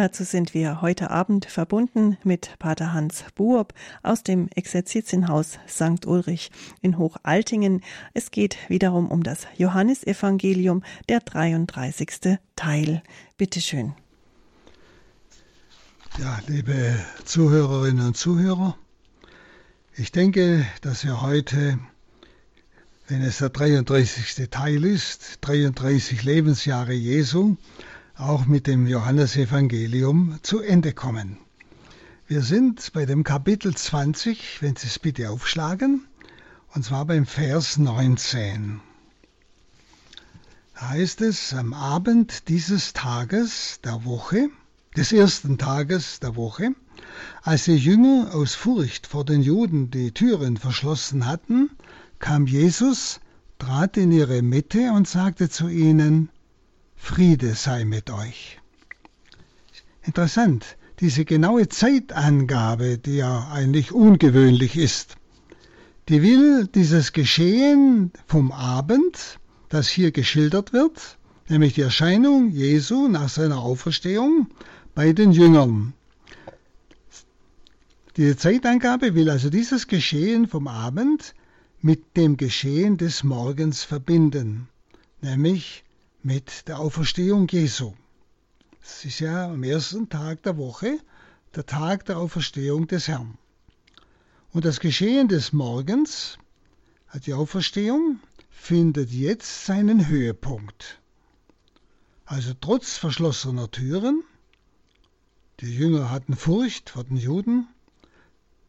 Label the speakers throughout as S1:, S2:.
S1: Dazu sind wir heute Abend verbunden mit Pater Hans Buob aus dem Exerzitienhaus St. Ulrich in Hochaltingen. Es geht wiederum um das Johannesevangelium, der 33. Teil. Bitte schön.
S2: Ja, liebe Zuhörerinnen und Zuhörer, ich denke, dass wir heute, wenn es der 33. Teil ist, 33 Lebensjahre Jesu, auch mit dem Johannesevangelium zu Ende kommen. Wir sind bei dem Kapitel 20, wenn Sie es bitte aufschlagen, und zwar beim Vers 19. Da heißt es, am Abend dieses Tages der Woche, des ersten Tages der Woche, als die Jünger aus Furcht vor den Juden die Türen verschlossen hatten, kam Jesus, trat in ihre Mitte und sagte zu ihnen, Friede sei mit euch. Interessant, diese genaue Zeitangabe, die ja eigentlich ungewöhnlich ist, die will dieses Geschehen vom Abend, das hier geschildert wird, nämlich die Erscheinung Jesu nach seiner Auferstehung, bei den Jüngern. Die Zeitangabe will also dieses Geschehen vom Abend mit dem Geschehen des Morgens verbinden, nämlich mit der Auferstehung Jesu. Es ist ja am ersten Tag der Woche der Tag der Auferstehung des Herrn. Und das Geschehen des Morgens, die Auferstehung, findet jetzt seinen Höhepunkt. Also trotz verschlossener Türen die Jünger hatten Furcht vor den Juden,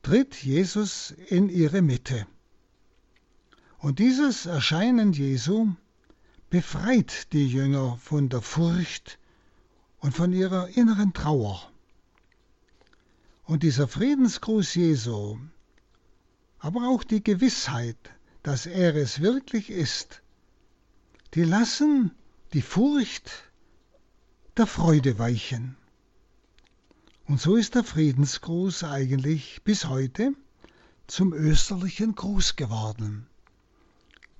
S2: tritt Jesus in ihre Mitte. Und dieses Erscheinen Jesu befreit die Jünger von der Furcht und von ihrer inneren Trauer. Und dieser Friedensgruß Jesu, aber auch die Gewissheit, dass er es wirklich ist, die lassen die Furcht der Freude weichen. Und so ist der Friedensgruß eigentlich bis heute zum österlichen Gruß geworden.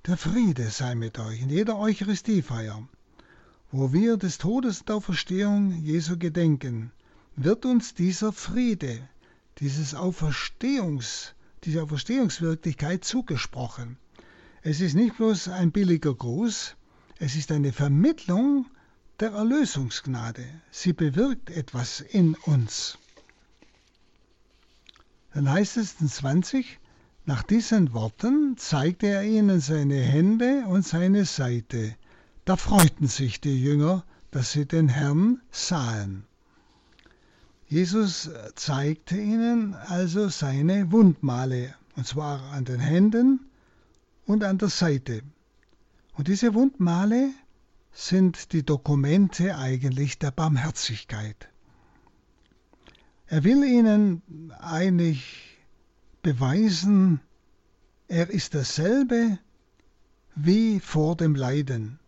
S2: Der Friede sei mit euch in jeder Eucharistiefeier, wo wir des Todes und der Auferstehung Jesu gedenken, wird uns dieser Friede, dieses Auferstehungs, diese Auferstehungswirklichkeit zugesprochen. Es ist nicht bloß ein billiger Gruß, es ist eine Vermittlung der Erlösungsgnade. Sie bewirkt etwas in uns. Dann heißt es in 20, nach diesen Worten zeigte er ihnen seine Hände und seine Seite. Da freuten sich die Jünger, dass sie den Herrn sahen. Jesus zeigte ihnen also seine Wundmale, und zwar an den Händen und an der Seite. Und diese Wundmale sind die Dokumente eigentlich der Barmherzigkeit. Er will ihnen eigentlich beweisen, er ist dasselbe wie vor dem Leiden,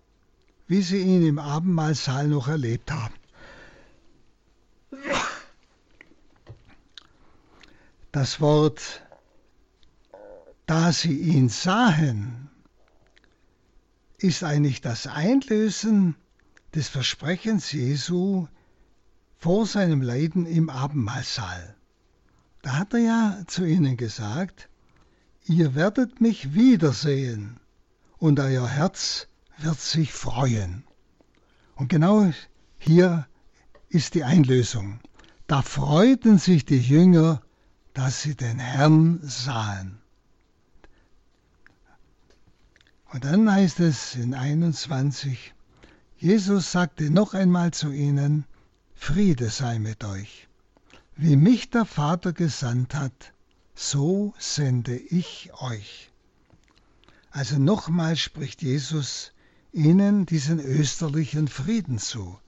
S2: wie sie ihn im Abendmahlsaal noch erlebt haben. Das Wort, da sie ihn sahen, ist eigentlich das Einlösen des Versprechens Jesu vor seinem Leiden im Abendmahlsaal. Da hat er ja zu ihnen gesagt, ihr werdet mich wiedersehen und euer Herz wird sich freuen. Und genau hier ist die Einlösung. Da freuten sich die Jünger, dass sie den Herrn sahen. Und dann heißt es in 21, Jesus sagte noch einmal zu ihnen, Friede sei mit euch. Wie mich der Vater gesandt hat, so sende ich euch. Also nochmal spricht Jesus ihnen diesen österlichen Frieden zu,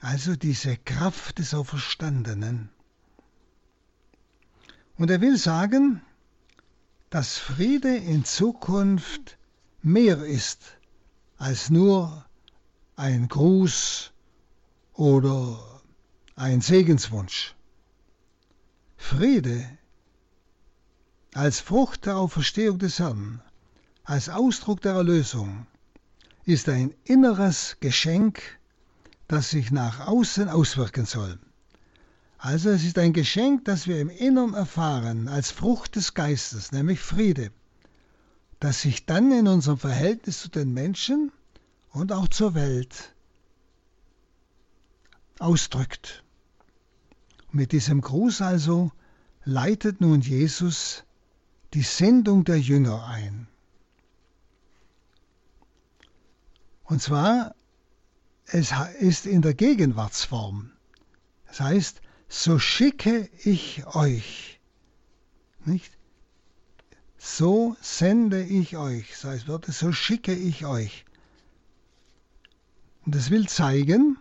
S2: also diese Kraft des Auferstandenen. Und er will sagen, dass Friede in Zukunft mehr ist als nur ein Gruß oder ein Segenswunsch. Friede als Frucht der Auferstehung des Herrn, als Ausdruck der Erlösung, ist ein inneres Geschenk, das sich nach außen auswirken soll. Also es ist ein Geschenk, das wir im Innern erfahren, als Frucht des Geistes, nämlich Friede, das sich dann in unserem Verhältnis zu den Menschen und auch zur Welt ausdrückt. Mit diesem Gruß also leitet nun Jesus die Sendung der Jünger ein. Und zwar, es ist in der Gegenwartsform. Das heißt, so schicke ich euch. Nicht? So sende ich euch, das heißt so schicke ich euch. Und es will zeigen,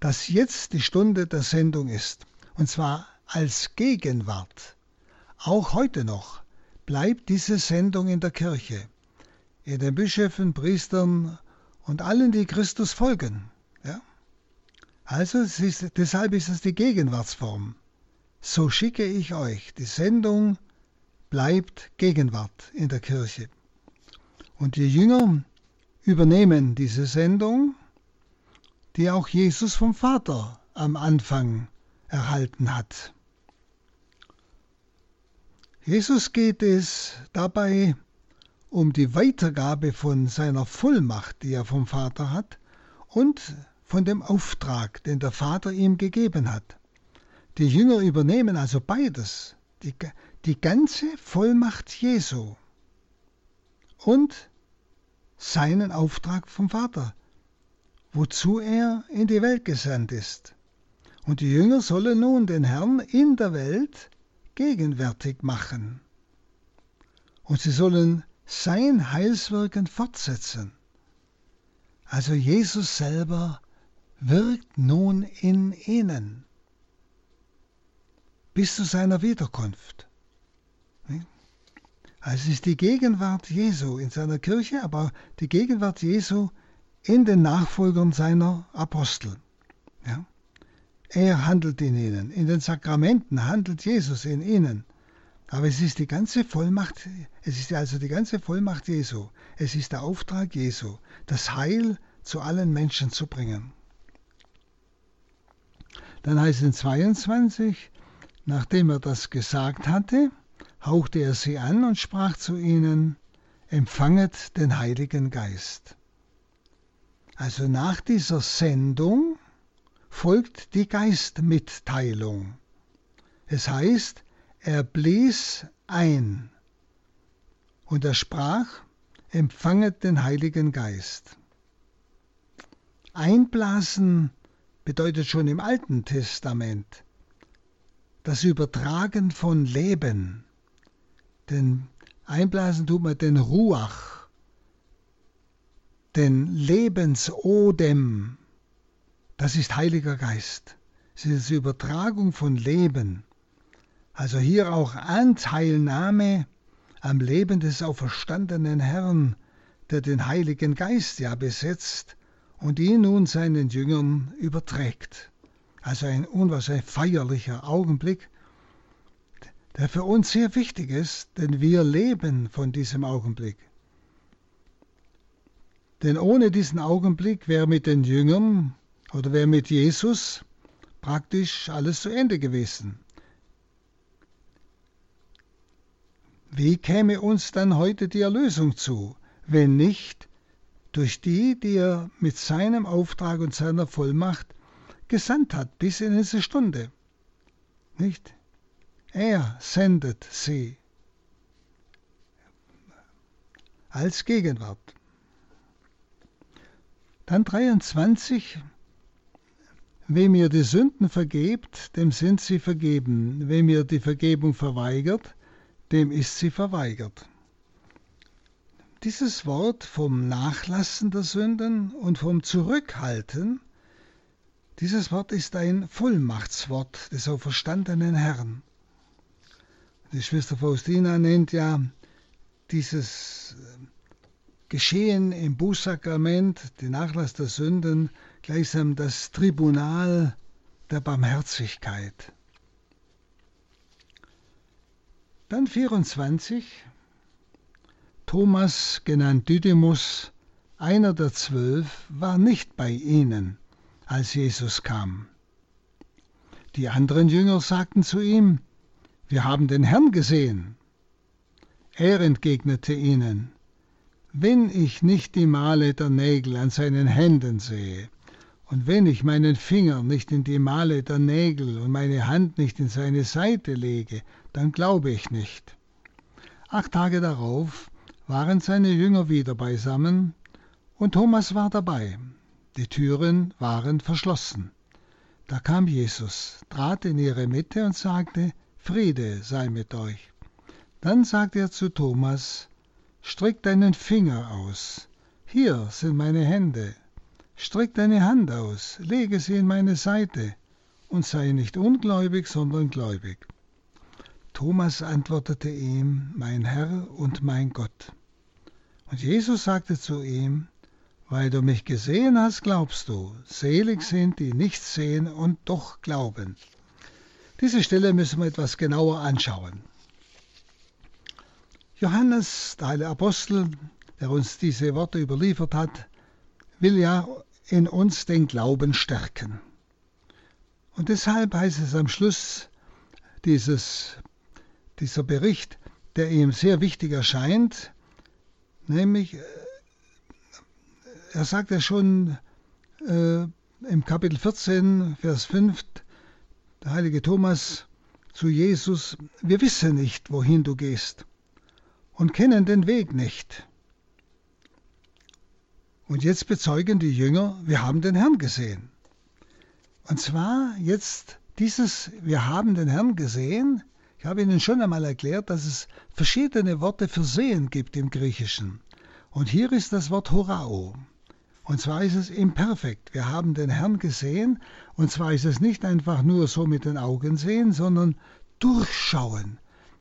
S2: dass jetzt die Stunde der Sendung ist. Und zwar als Gegenwart. Auch heute noch bleibt diese Sendung in der Kirche, in den Bischöfen, Priestern und allen, die Christus folgen. Ja? Also ist, deshalb ist es die Gegenwartsform. So schicke ich euch. Die Sendung bleibt Gegenwart in der Kirche. Und die Jünger übernehmen diese Sendung, die auch Jesus vom Vater am Anfang erhalten hat. Jesus geht es dabei um die Weitergabe von seiner Vollmacht, die er vom Vater hat, und von dem Auftrag, den der Vater ihm gegeben hat. Die Jünger übernehmen also beides, die, die ganze Vollmacht Jesu und seinen Auftrag vom Vater, wozu er in die Welt gesandt ist. Und die Jünger sollen nun den Herrn in der Welt gegenwärtig machen. Und sie sollen sein Heilswirken fortsetzen. Also Jesus selber wirkt nun in ihnen bis zu seiner Wiederkunft. Also es ist die Gegenwart Jesu in seiner Kirche, aber die Gegenwart Jesu in den Nachfolgern seiner Apostel. Ja? Er handelt in ihnen, in den Sakramenten handelt Jesus in ihnen. Aber es ist die ganze Vollmacht, es ist also die ganze Vollmacht Jesu. Es ist der Auftrag Jesu, das Heil zu allen Menschen zu bringen. Dann heißt es in 22, nachdem er das gesagt hatte, hauchte er sie an und sprach zu ihnen, empfanget den Heiligen Geist. Also nach dieser Sendung folgt die Geistmitteilung. Es heißt, er blies ein und er sprach, empfanget den Heiligen Geist. Einblasen bedeutet schon im Alten Testament das Übertragen von Leben. Denn einblasen tut man den Ruach, den Lebensodem. Das ist Heiliger Geist. Es ist die Übertragung von Leben. Also hier auch Anteilnahme am Leben des auferstandenen Herrn, der den Heiligen Geist ja besetzt und ihn nun seinen Jüngern überträgt. Also ein unwahrscheinlich feierlicher Augenblick, der für uns sehr wichtig ist, denn wir leben von diesem Augenblick. Denn ohne diesen Augenblick wäre mit den Jüngern oder wäre mit Jesus praktisch alles zu Ende gewesen. Wie käme uns dann heute die Erlösung zu, wenn nicht durch die, die er mit seinem Auftrag und seiner Vollmacht gesandt hat bis in diese Stunde? Nicht? Er sendet sie als Gegenwart. Dann 23. Wem ihr die Sünden vergebt, dem sind sie vergeben. Wem ihr die Vergebung verweigert, dem ist sie verweigert. Dieses Wort vom Nachlassen der Sünden und vom Zurückhalten, dieses Wort ist ein Vollmachtswort des auferstandenen Herrn. Die Schwester Faustina nennt ja dieses äh, Geschehen im Bußsakrament, den Nachlass der Sünden, gleichsam das Tribunal der Barmherzigkeit. Dann 24. Thomas, genannt Didymus, einer der zwölf, war nicht bei ihnen, als Jesus kam. Die anderen Jünger sagten zu ihm, wir haben den Herrn gesehen. Er entgegnete ihnen, wenn ich nicht die Male der Nägel an seinen Händen sehe, und wenn ich meinen Finger nicht in die Male der Nägel und meine Hand nicht in seine Seite lege, dann glaube ich nicht. Acht Tage darauf waren seine Jünger wieder beisammen, und Thomas war dabei. Die Türen waren verschlossen. Da kam Jesus, trat in ihre Mitte und sagte, Friede sei mit euch. Dann sagte er zu Thomas, Streck deinen Finger aus. Hier sind meine Hände. Streck deine Hand aus, lege sie in meine Seite und sei nicht ungläubig, sondern gläubig. Thomas antwortete ihm, mein Herr und mein Gott. Und Jesus sagte zu ihm, weil du mich gesehen hast, glaubst du. Selig sind, die nichts sehen und doch glauben. Diese Stelle müssen wir etwas genauer anschauen. Johannes, der heilige Apostel, der uns diese Worte überliefert hat, will ja in uns den Glauben stärken. Und deshalb heißt es am Schluss dieses, dieser Bericht, der ihm sehr wichtig erscheint, nämlich, äh, er sagt ja schon äh, im Kapitel 14, Vers 5, der heilige Thomas zu Jesus, wir wissen nicht, wohin du gehst und kennen den Weg nicht. Und jetzt bezeugen die Jünger, wir haben den Herrn gesehen. Und zwar jetzt dieses, wir haben den Herrn gesehen. Ich habe Ihnen schon einmal erklärt, dass es verschiedene Worte für sehen gibt im Griechischen. Und hier ist das Wort Horao. Und zwar ist es imperfekt. Wir haben den Herrn gesehen. Und zwar ist es nicht einfach nur so mit den Augen sehen, sondern durchschauen.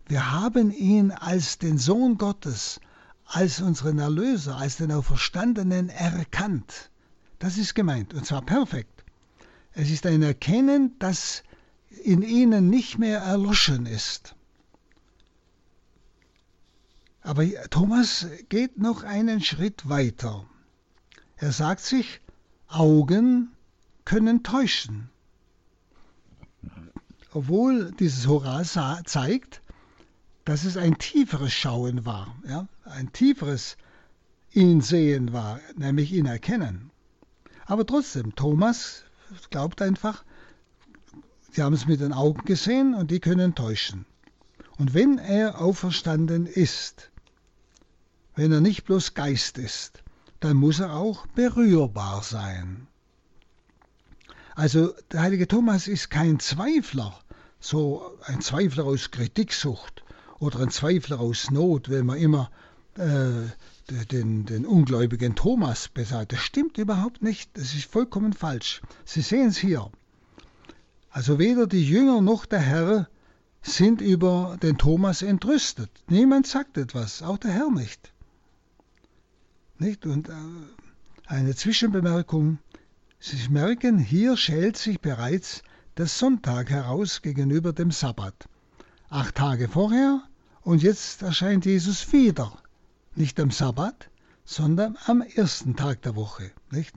S2: Wir haben ihn als den Sohn Gottes, als unseren Erlöser, als den Auferstandenen erkannt. Das ist gemeint, und zwar perfekt. Es ist ein Erkennen, das in ihnen nicht mehr erloschen ist. Aber Thomas geht noch einen Schritt weiter. Er sagt sich, Augen können täuschen. Obwohl dieses Hurra zeigt, dass es ein tieferes Schauen war, ja? ein tieferes ihn sehen war, nämlich ihn erkennen. Aber trotzdem, Thomas glaubt einfach, sie haben es mit den Augen gesehen und die können täuschen. Und wenn er auferstanden ist, wenn er nicht bloß Geist ist, dann muss er auch berührbar sein. Also der heilige Thomas ist kein Zweifler, so ein Zweifler aus Kritiksucht, oder ein Zweifler aus Not, wenn man immer äh, den, den ungläubigen Thomas besagt. Das stimmt überhaupt nicht. Das ist vollkommen falsch. Sie sehen es hier. Also weder die Jünger noch der Herr sind über den Thomas entrüstet. Niemand sagt etwas, auch der Herr nicht. Nicht? Und äh, eine Zwischenbemerkung. Sie merken, hier schält sich bereits der Sonntag heraus gegenüber dem Sabbat acht Tage vorher und jetzt erscheint Jesus wieder. Nicht am Sabbat, sondern am ersten Tag der Woche. Nicht?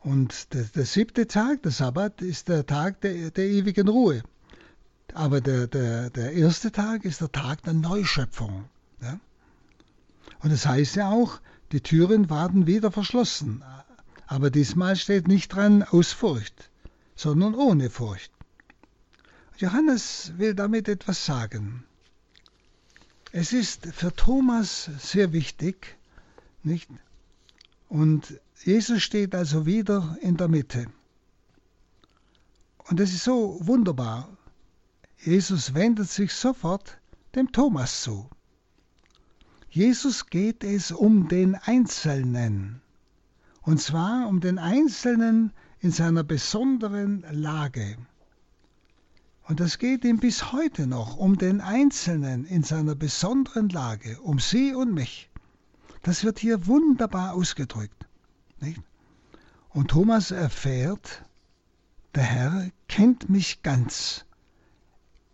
S2: Und der, der siebte Tag, der Sabbat, ist der Tag der, der ewigen Ruhe. Aber der, der, der erste Tag ist der Tag der Neuschöpfung. Ja? Und das heißt ja auch, die Türen waren wieder verschlossen. Aber diesmal steht nicht dran aus Furcht, sondern ohne Furcht. Johannes will damit etwas sagen. Es ist für Thomas sehr wichtig, nicht? Und Jesus steht also wieder in der Mitte. Und es ist so wunderbar. Jesus wendet sich sofort dem Thomas zu. Jesus geht es um den Einzelnen. Und zwar um den Einzelnen in seiner besonderen Lage. Und das geht ihm bis heute noch um den Einzelnen in seiner besonderen Lage, um Sie und mich. Das wird hier wunderbar ausgedrückt. Nicht? Und Thomas erfährt, der Herr kennt mich ganz.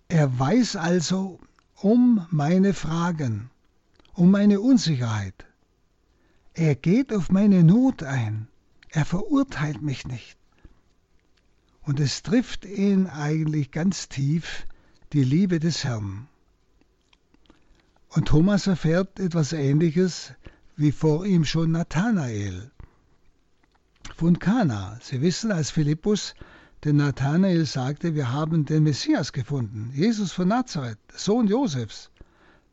S2: Er weiß also um meine Fragen, um meine Unsicherheit. Er geht auf meine Not ein. Er verurteilt mich nicht. Und es trifft ihn eigentlich ganz tief, die Liebe des Herrn. Und Thomas erfährt etwas Ähnliches wie vor ihm schon Nathanael von Kana. Sie wissen, als Philippus den Nathanael sagte, wir haben den Messias gefunden, Jesus von Nazareth, Sohn Josefs,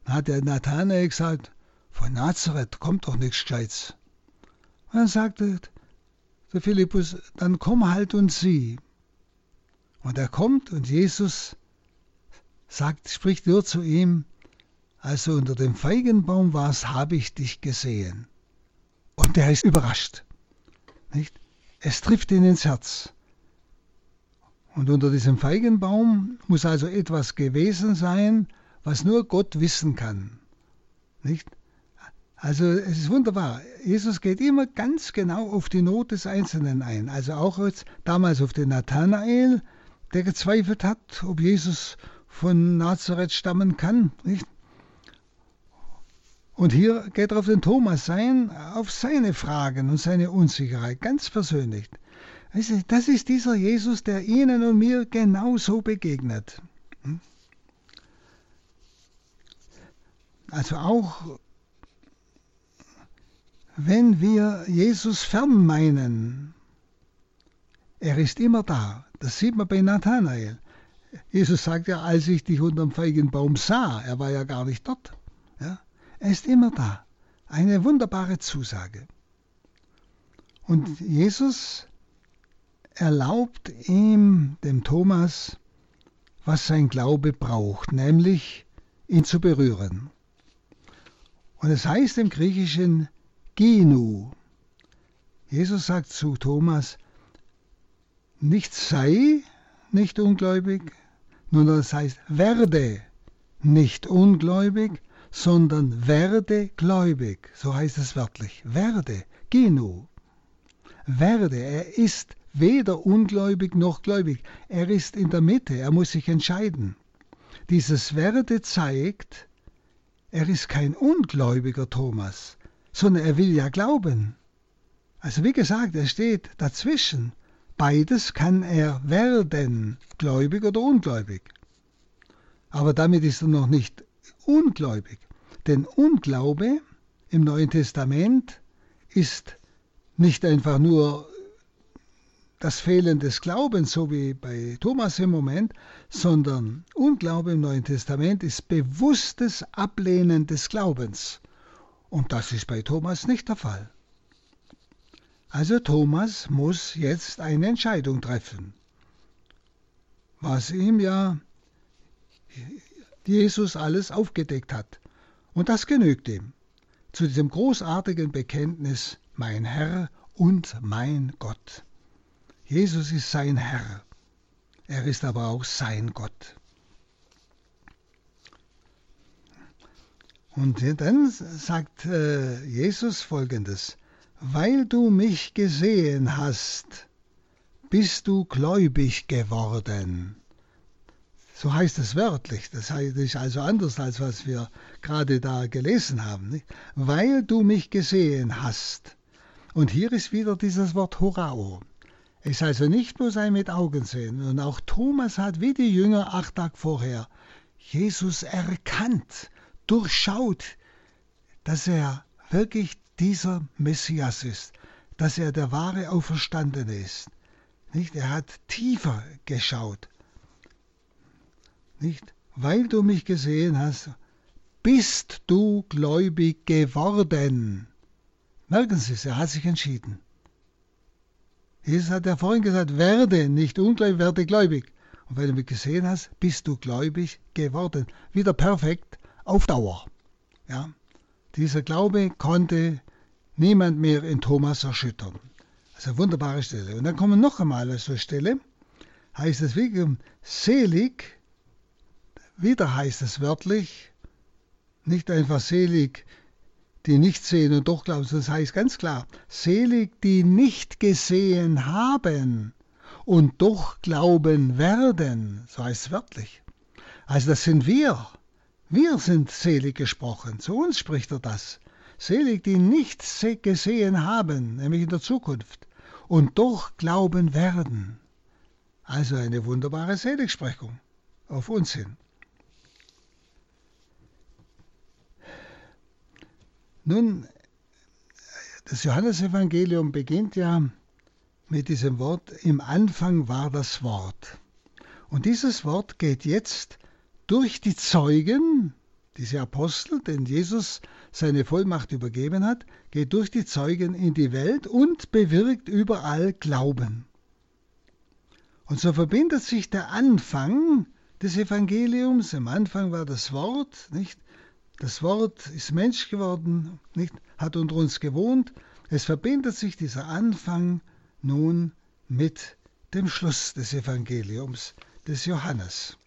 S2: hat der Nathanael gesagt, von Nazareth kommt doch nichts Gescheites. Und dann sagte der Philippus, dann komm halt und sieh. Und er kommt und Jesus sagt, spricht nur zu ihm, als du unter dem Feigenbaum warst, habe ich dich gesehen. Und er ist überrascht. Nicht? Es trifft ihn ins Herz. Und unter diesem Feigenbaum muss also etwas gewesen sein, was nur Gott wissen kann. Nicht? Also es ist wunderbar. Jesus geht immer ganz genau auf die Not des Einzelnen ein. Also auch als damals auf den Nathanael, der gezweifelt hat, ob Jesus von Nazareth stammen kann. Nicht? Und hier geht er auf den Thomas ein, auf seine Fragen und seine Unsicherheit, ganz persönlich. Das ist dieser Jesus, der Ihnen und mir genauso begegnet. Hm? Also auch wenn wir Jesus fern meinen, er ist immer da. Das sieht man bei Nathanael. Jesus sagt ja, als ich dich unterm Feigenbaum sah, er war ja gar nicht dort. Ja? Er ist immer da. Eine wunderbare Zusage. Und Jesus erlaubt ihm, dem Thomas, was sein Glaube braucht, nämlich ihn zu berühren. Und es heißt im Griechischen Ginu. Jesus sagt zu Thomas, nicht sei nicht ungläubig, nur das heißt werde nicht ungläubig, sondern werde gläubig. So heißt es wörtlich. Werde, Genu. Werde, er ist weder ungläubig noch gläubig. Er ist in der Mitte, er muss sich entscheiden. Dieses Werde zeigt, er ist kein ungläubiger Thomas, sondern er will ja glauben. Also wie gesagt, er steht dazwischen. Beides kann er werden, gläubig oder ungläubig. Aber damit ist er noch nicht ungläubig. Denn Unglaube im Neuen Testament ist nicht einfach nur das Fehlen des Glaubens, so wie bei Thomas im Moment, sondern Unglaube im Neuen Testament ist bewusstes Ablehnen des Glaubens. Und das ist bei Thomas nicht der Fall. Also Thomas muss jetzt eine Entscheidung treffen, was ihm ja Jesus alles aufgedeckt hat. Und das genügt ihm zu diesem großartigen Bekenntnis, mein Herr und mein Gott. Jesus ist sein Herr, er ist aber auch sein Gott. Und dann sagt äh, Jesus folgendes, weil du mich gesehen hast, bist du gläubig geworden. So heißt es wörtlich. Das ist also anders, als was wir gerade da gelesen haben. Nicht? Weil du mich gesehen hast. Und hier ist wieder dieses Wort Horao. Es ist also nicht bloß ein mit Augen sehen. Und auch Thomas hat wie die Jünger acht Tage vorher Jesus erkannt, durchschaut, dass er wirklich dieser Messias ist, dass er der wahre Auferstandene ist. Nicht? Er hat tiefer geschaut nicht? Weil du mich gesehen hast, bist du gläubig geworden. Merken Sie es, er hat sich entschieden. Jesus hat ja vorhin gesagt, werde nicht ungläubig, werde gläubig. Und weil du mich gesehen hast, bist du gläubig geworden. Wieder perfekt auf Dauer. Ja? Dieser Glaube konnte niemand mehr in Thomas erschüttern. Also eine wunderbare Stelle. Und dann kommen noch einmal so eine Stelle, heißt es wirklich, selig wieder heißt es wörtlich, nicht einfach selig, die nicht sehen und doch glauben, das heißt ganz klar, selig, die nicht gesehen haben und doch glauben werden, so heißt es wörtlich. Also das sind wir. Wir sind selig gesprochen, zu uns spricht er das. Selig, die nicht gesehen haben, nämlich in der Zukunft, und doch glauben werden. Also eine wunderbare Seligsprechung auf uns hin. Nun, das Johannesevangelium beginnt ja mit diesem Wort, im Anfang war das Wort. Und dieses Wort geht jetzt durch die Zeugen, diese Apostel, denen Jesus seine Vollmacht übergeben hat, geht durch die Zeugen in die Welt und bewirkt überall Glauben. Und so verbindet sich der Anfang des Evangeliums, im Anfang war das Wort, nicht? Das Wort ist Mensch geworden, nicht? Hat unter uns gewohnt. Es verbindet sich dieser Anfang nun mit dem Schluss des Evangeliums des Johannes.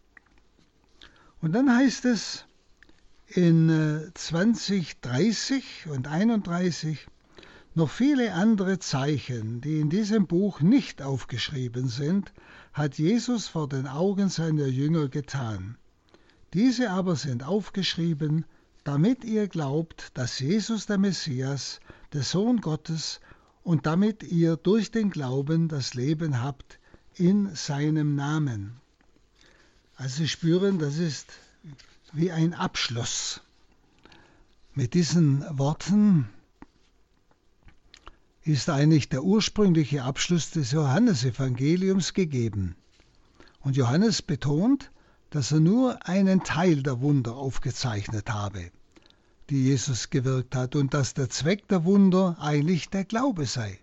S2: Und dann heißt es in 20, äh, 30 und 31 noch viele andere Zeichen, die in diesem Buch nicht aufgeschrieben sind, hat Jesus vor den Augen seiner Jünger getan. Diese aber sind aufgeschrieben, damit ihr glaubt, dass Jesus der Messias, der Sohn Gottes, und damit ihr durch den Glauben das Leben habt in seinem Namen. Also Sie spüren, das ist wie ein Abschluss. Mit diesen Worten ist eigentlich der ursprüngliche Abschluss des Johannesevangeliums gegeben. Und Johannes betont, dass er nur einen Teil der Wunder aufgezeichnet habe die Jesus gewirkt hat und dass der Zweck der Wunder eigentlich der Glaube sei,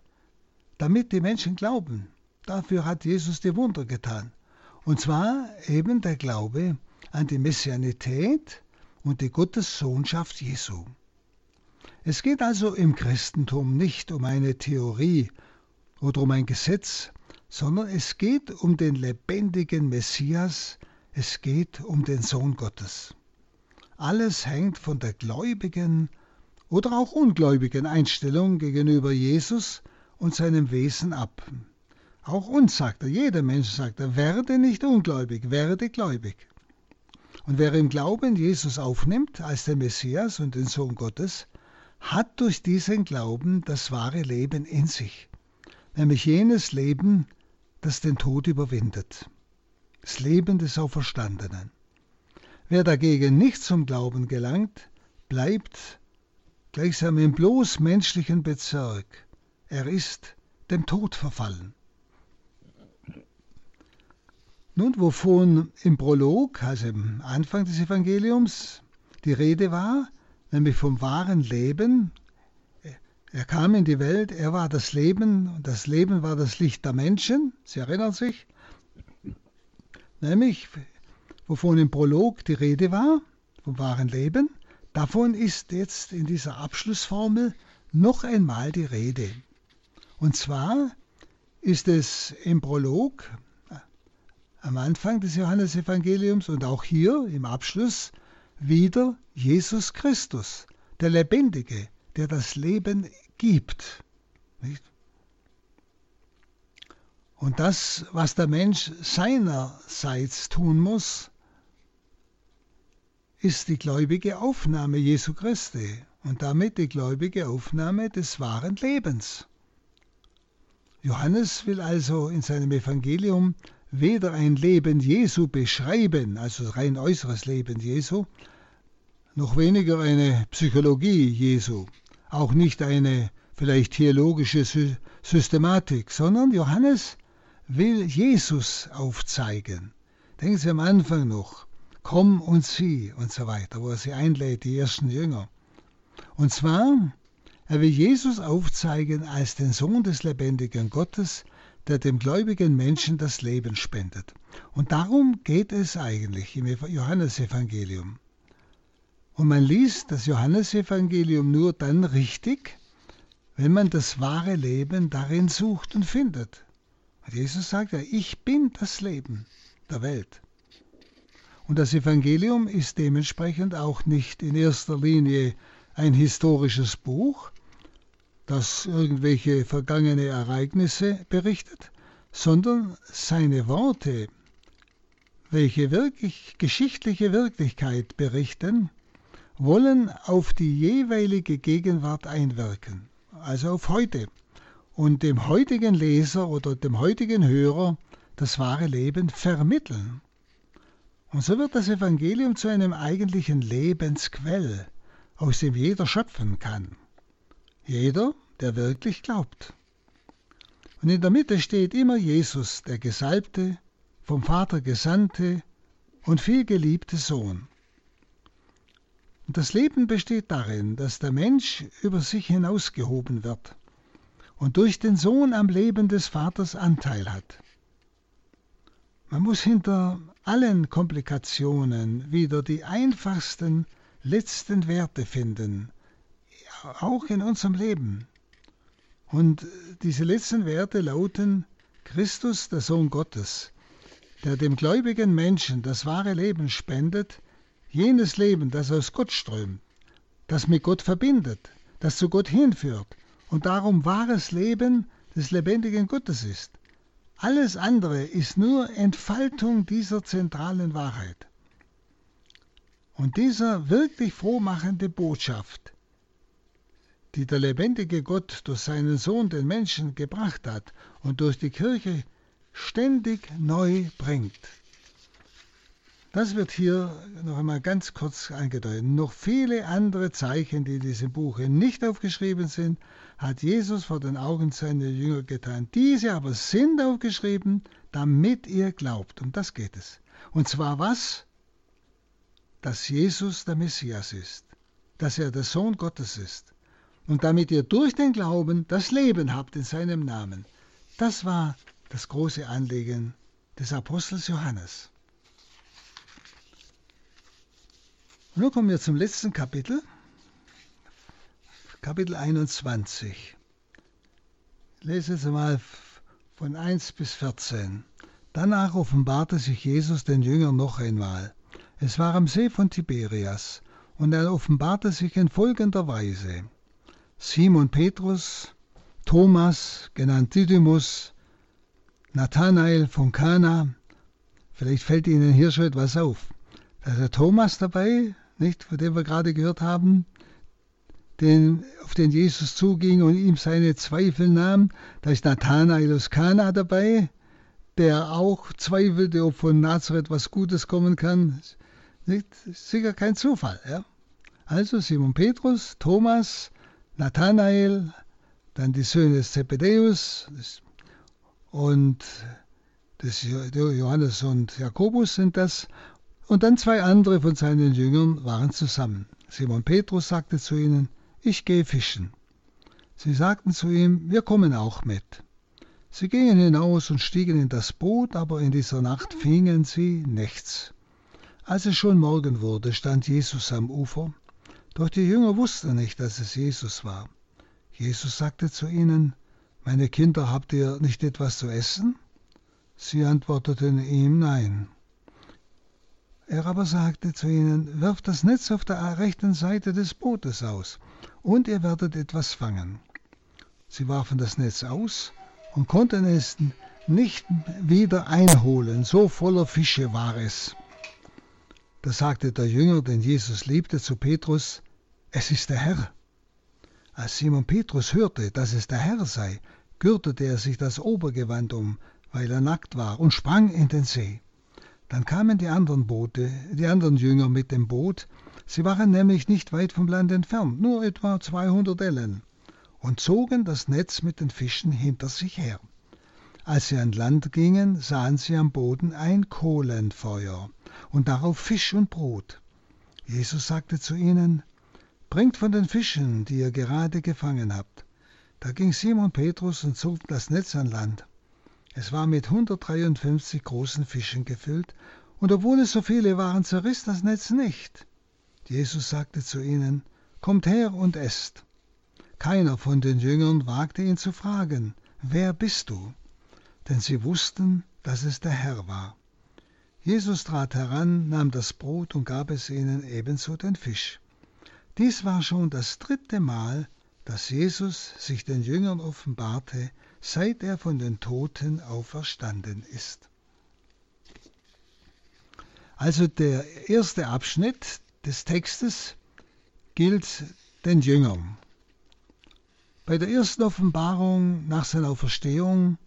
S2: damit die Menschen glauben. Dafür hat Jesus die Wunder getan. Und zwar eben der Glaube an die Messianität und die Gottessohnschaft Jesu. Es geht also im Christentum nicht um eine Theorie oder um ein Gesetz, sondern es geht um den lebendigen Messias, es geht um den Sohn Gottes. Alles hängt von der gläubigen oder auch ungläubigen Einstellung gegenüber Jesus und seinem Wesen ab. Auch uns sagt er, jeder Mensch sagt er, werde nicht ungläubig, werde gläubig. Und wer im Glauben Jesus aufnimmt als den Messias und den Sohn Gottes, hat durch diesen Glauben das wahre Leben in sich, nämlich jenes Leben, das den Tod überwindet, das Leben des Auferstandenen. Wer dagegen nicht zum Glauben gelangt, bleibt gleichsam im bloß menschlichen Bezirk. Er ist dem Tod verfallen. Nun, wovon im Prolog, also im Anfang des Evangeliums, die Rede war, nämlich vom wahren Leben. Er kam in die Welt, er war das Leben und das Leben war das Licht der Menschen. Sie erinnern sich? Nämlich wovon im Prolog die Rede war, vom wahren Leben, davon ist jetzt in dieser Abschlussformel noch einmal die Rede. Und zwar ist es im Prolog am Anfang des Johannesevangeliums und auch hier im Abschluss wieder Jesus Christus, der Lebendige, der das Leben gibt. Nicht? Und das, was der Mensch seinerseits tun muss, ist die gläubige Aufnahme Jesu Christi und damit die gläubige Aufnahme des wahren Lebens. Johannes will also in seinem Evangelium weder ein Leben Jesu beschreiben, also rein äußeres Leben Jesu, noch weniger eine Psychologie Jesu, auch nicht eine vielleicht theologische Systematik, sondern Johannes will Jesus aufzeigen. Denken Sie am Anfang noch, komm und sieh und so weiter, wo er sie einlädt, die ersten Jünger. Und zwar, er will Jesus aufzeigen als den Sohn des lebendigen Gottes, der dem gläubigen Menschen das Leben spendet. Und darum geht es eigentlich im Johannesevangelium. Und man liest das Johannesevangelium nur dann richtig, wenn man das wahre Leben darin sucht und findet. Und Jesus sagt ja, ich bin das Leben der Welt. Und das Evangelium ist dementsprechend auch nicht in erster Linie ein historisches Buch, das irgendwelche vergangene Ereignisse berichtet, sondern seine Worte, welche wirklich geschichtliche Wirklichkeit berichten, wollen auf die jeweilige Gegenwart einwirken, also auf heute, und dem heutigen Leser oder dem heutigen Hörer das wahre Leben vermitteln. Und so wird das Evangelium zu einem eigentlichen Lebensquell, aus dem jeder schöpfen kann. Jeder, der wirklich glaubt. Und in der Mitte steht immer Jesus, der Gesalbte, vom Vater Gesandte und vielgeliebte Sohn. Und das Leben besteht darin, dass der Mensch über sich hinausgehoben wird und durch den Sohn am Leben des Vaters Anteil hat. Man muss hinter allen Komplikationen wieder die einfachsten letzten Werte finden, auch in unserem Leben. Und diese letzten Werte lauten Christus, der Sohn Gottes, der dem gläubigen Menschen das wahre Leben spendet, jenes Leben, das aus Gott strömt, das mit Gott verbindet, das zu Gott hinführt und darum wahres Leben des lebendigen Gottes ist. Alles andere ist nur Entfaltung dieser zentralen Wahrheit. Und dieser wirklich frohmachende Botschaft, die der lebendige Gott durch seinen Sohn den Menschen gebracht hat und durch die Kirche ständig neu bringt. Das wird hier noch einmal ganz kurz angedeutet. Noch viele andere Zeichen, die in diesem Buche nicht aufgeschrieben sind, hat Jesus vor den Augen seiner Jünger getan. Diese aber sind aufgeschrieben, damit ihr glaubt. Um das geht es. Und zwar was? Dass Jesus der Messias ist, dass er der Sohn Gottes ist. Und damit ihr durch den Glauben das Leben habt in seinem Namen. Das war das große Anliegen des Apostels Johannes. Und nun kommen wir zum letzten Kapitel, Kapitel 21. Ich lese jetzt mal von 1 bis 14. Danach offenbarte sich Jesus den Jüngern noch einmal. Es war am See von Tiberias, und er offenbarte sich in folgender Weise. Simon Petrus, Thomas, genannt Didymus, Nathanael von Kana. Vielleicht fällt Ihnen hier schon etwas auf. Da ist der Thomas dabei, nicht, von dem wir gerade gehört haben, den, auf den Jesus zuging und ihm seine Zweifel nahm. Da ist Nathanael aus Kana dabei, der auch zweifelte, ob von Nazareth was Gutes kommen kann. Nicht, sicher kein Zufall. Ja? Also Simon Petrus, Thomas, Nathanael, dann die Söhne des Zebedäus, und das Johannes und Jakobus sind das. Und dann zwei andere von seinen Jüngern waren zusammen. Simon Petrus sagte zu ihnen, ich gehe fischen. Sie sagten zu ihm, wir kommen auch mit. Sie gingen hinaus und stiegen in das Boot, aber in dieser Nacht fingen sie nichts. Als es schon Morgen wurde, stand Jesus am Ufer, doch die Jünger wussten nicht, dass es Jesus war. Jesus sagte zu ihnen, meine Kinder, habt ihr nicht etwas zu essen? Sie antworteten ihm Nein. Er aber sagte zu ihnen, Wirft das Netz auf der rechten Seite des Bootes aus, und ihr werdet etwas fangen. Sie warfen das Netz aus und konnten es nicht wieder einholen, so voller Fische war es. Da sagte der Jünger, den Jesus liebte, zu Petrus, Es ist der Herr. Als Simon Petrus hörte, dass es der Herr sei, gürtete er sich das Obergewand um, weil er nackt war, und sprang in den See. Dann kamen die anderen Boote, die anderen Jünger mit dem Boot, sie waren nämlich nicht weit vom Land entfernt, nur etwa 200 Ellen, und zogen das Netz mit den Fischen hinter sich her. Als sie an Land gingen, sahen sie am Boden ein Kohlenfeuer und darauf Fisch und Brot. Jesus sagte zu ihnen, Bringt von den Fischen, die ihr gerade gefangen habt. Da ging Simon Petrus und zog das Netz an Land. Es war mit 153 großen Fischen gefüllt, und obwohl es so viele waren, zerriss das Netz nicht. Jesus sagte zu ihnen, Kommt her und esst. Keiner von den Jüngern wagte ihn zu fragen, Wer bist du? Denn sie wussten, dass es der Herr war. Jesus trat heran, nahm das Brot und gab es ihnen ebenso den Fisch. Dies war schon das dritte Mal, dass Jesus sich den Jüngern offenbarte, seit er von den Toten auferstanden ist. Also der erste Abschnitt des Textes gilt den Jüngern. Bei der ersten Offenbarung nach seiner Auferstehung,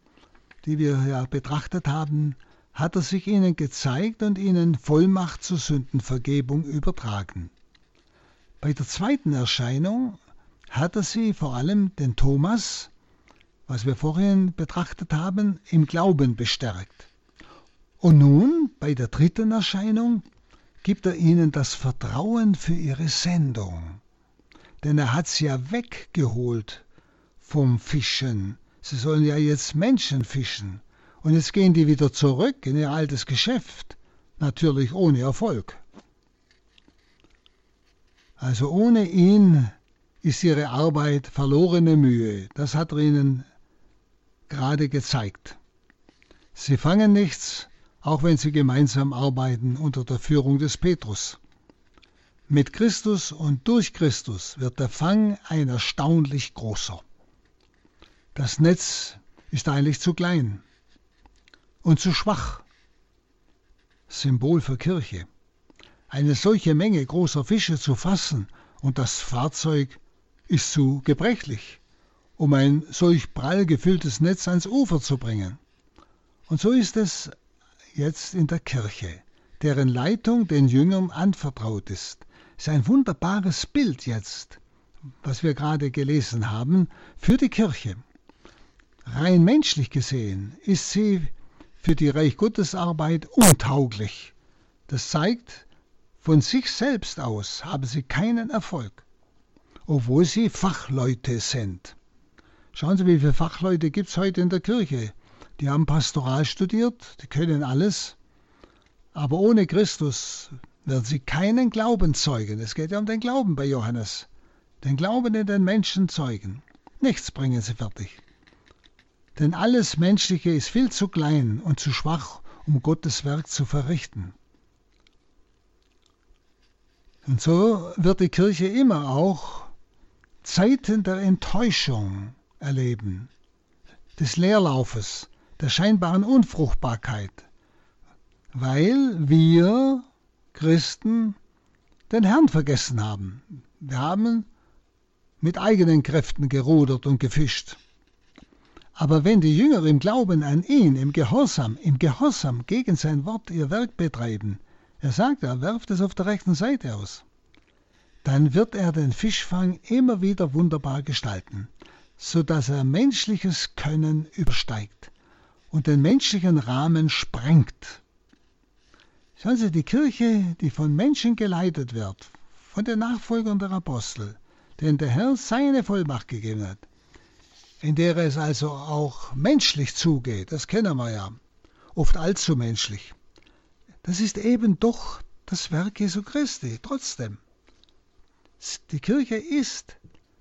S2: die wir ja betrachtet haben, hat er sich ihnen gezeigt und ihnen Vollmacht zur Sündenvergebung übertragen. Bei der zweiten Erscheinung hat er sie vor allem den Thomas, was wir vorhin betrachtet haben, im Glauben bestärkt. Und nun, bei der dritten Erscheinung, gibt er ihnen das Vertrauen für ihre Sendung. Denn er hat sie ja weggeholt vom Fischen. Sie sollen ja jetzt Menschen fischen. Und jetzt gehen die wieder zurück in ihr altes Geschäft. Natürlich ohne Erfolg. Also ohne ihn ist ihre Arbeit verlorene Mühe. Das hat er ihnen gerade gezeigt. Sie fangen nichts, auch wenn sie gemeinsam arbeiten unter der Führung des Petrus. Mit Christus und durch Christus wird der Fang ein erstaunlich großer. Das Netz ist eigentlich zu klein und zu schwach. Symbol für Kirche. Eine solche Menge großer Fische zu fassen und das Fahrzeug ist zu gebrechlich, um ein solch prall gefülltes Netz ans Ufer zu bringen. Und so ist es jetzt in der Kirche, deren Leitung den Jüngern anvertraut ist. Es ist ein wunderbares Bild jetzt, was wir gerade gelesen haben, für die Kirche. Rein menschlich gesehen ist sie für die Reich Gottes Arbeit untauglich. Das zeigt, von sich selbst aus haben sie keinen Erfolg, obwohl sie Fachleute sind. Schauen Sie, wie viele Fachleute gibt es heute in der Kirche. Die haben Pastoral studiert, die können alles, aber ohne Christus werden sie keinen Glauben zeugen. Es geht ja um den Glauben bei Johannes. Den Glauben in den Menschen zeugen. Nichts bringen sie fertig. Denn alles Menschliche ist viel zu klein und zu schwach, um Gottes Werk zu verrichten. Und so wird die Kirche immer auch Zeiten der Enttäuschung erleben, des Leerlaufes, der scheinbaren Unfruchtbarkeit, weil wir Christen den Herrn vergessen haben. Wir haben mit eigenen Kräften gerudert und gefischt. Aber wenn die Jünger im Glauben an ihn, im Gehorsam, im Gehorsam gegen sein Wort ihr Werk betreiben, er sagt, er werft es auf der rechten Seite aus, dann wird er den Fischfang immer wieder wunderbar gestalten, so dass er menschliches Können übersteigt und den menschlichen Rahmen sprengt. Schauen Sie, die Kirche, die von Menschen geleitet wird, von den Nachfolgern der Apostel, denen der Herr seine Vollmacht gegeben hat, in der es also auch menschlich zugeht, das kennen wir ja, oft allzu menschlich. Das ist eben doch das Werk Jesu Christi, trotzdem. Die Kirche ist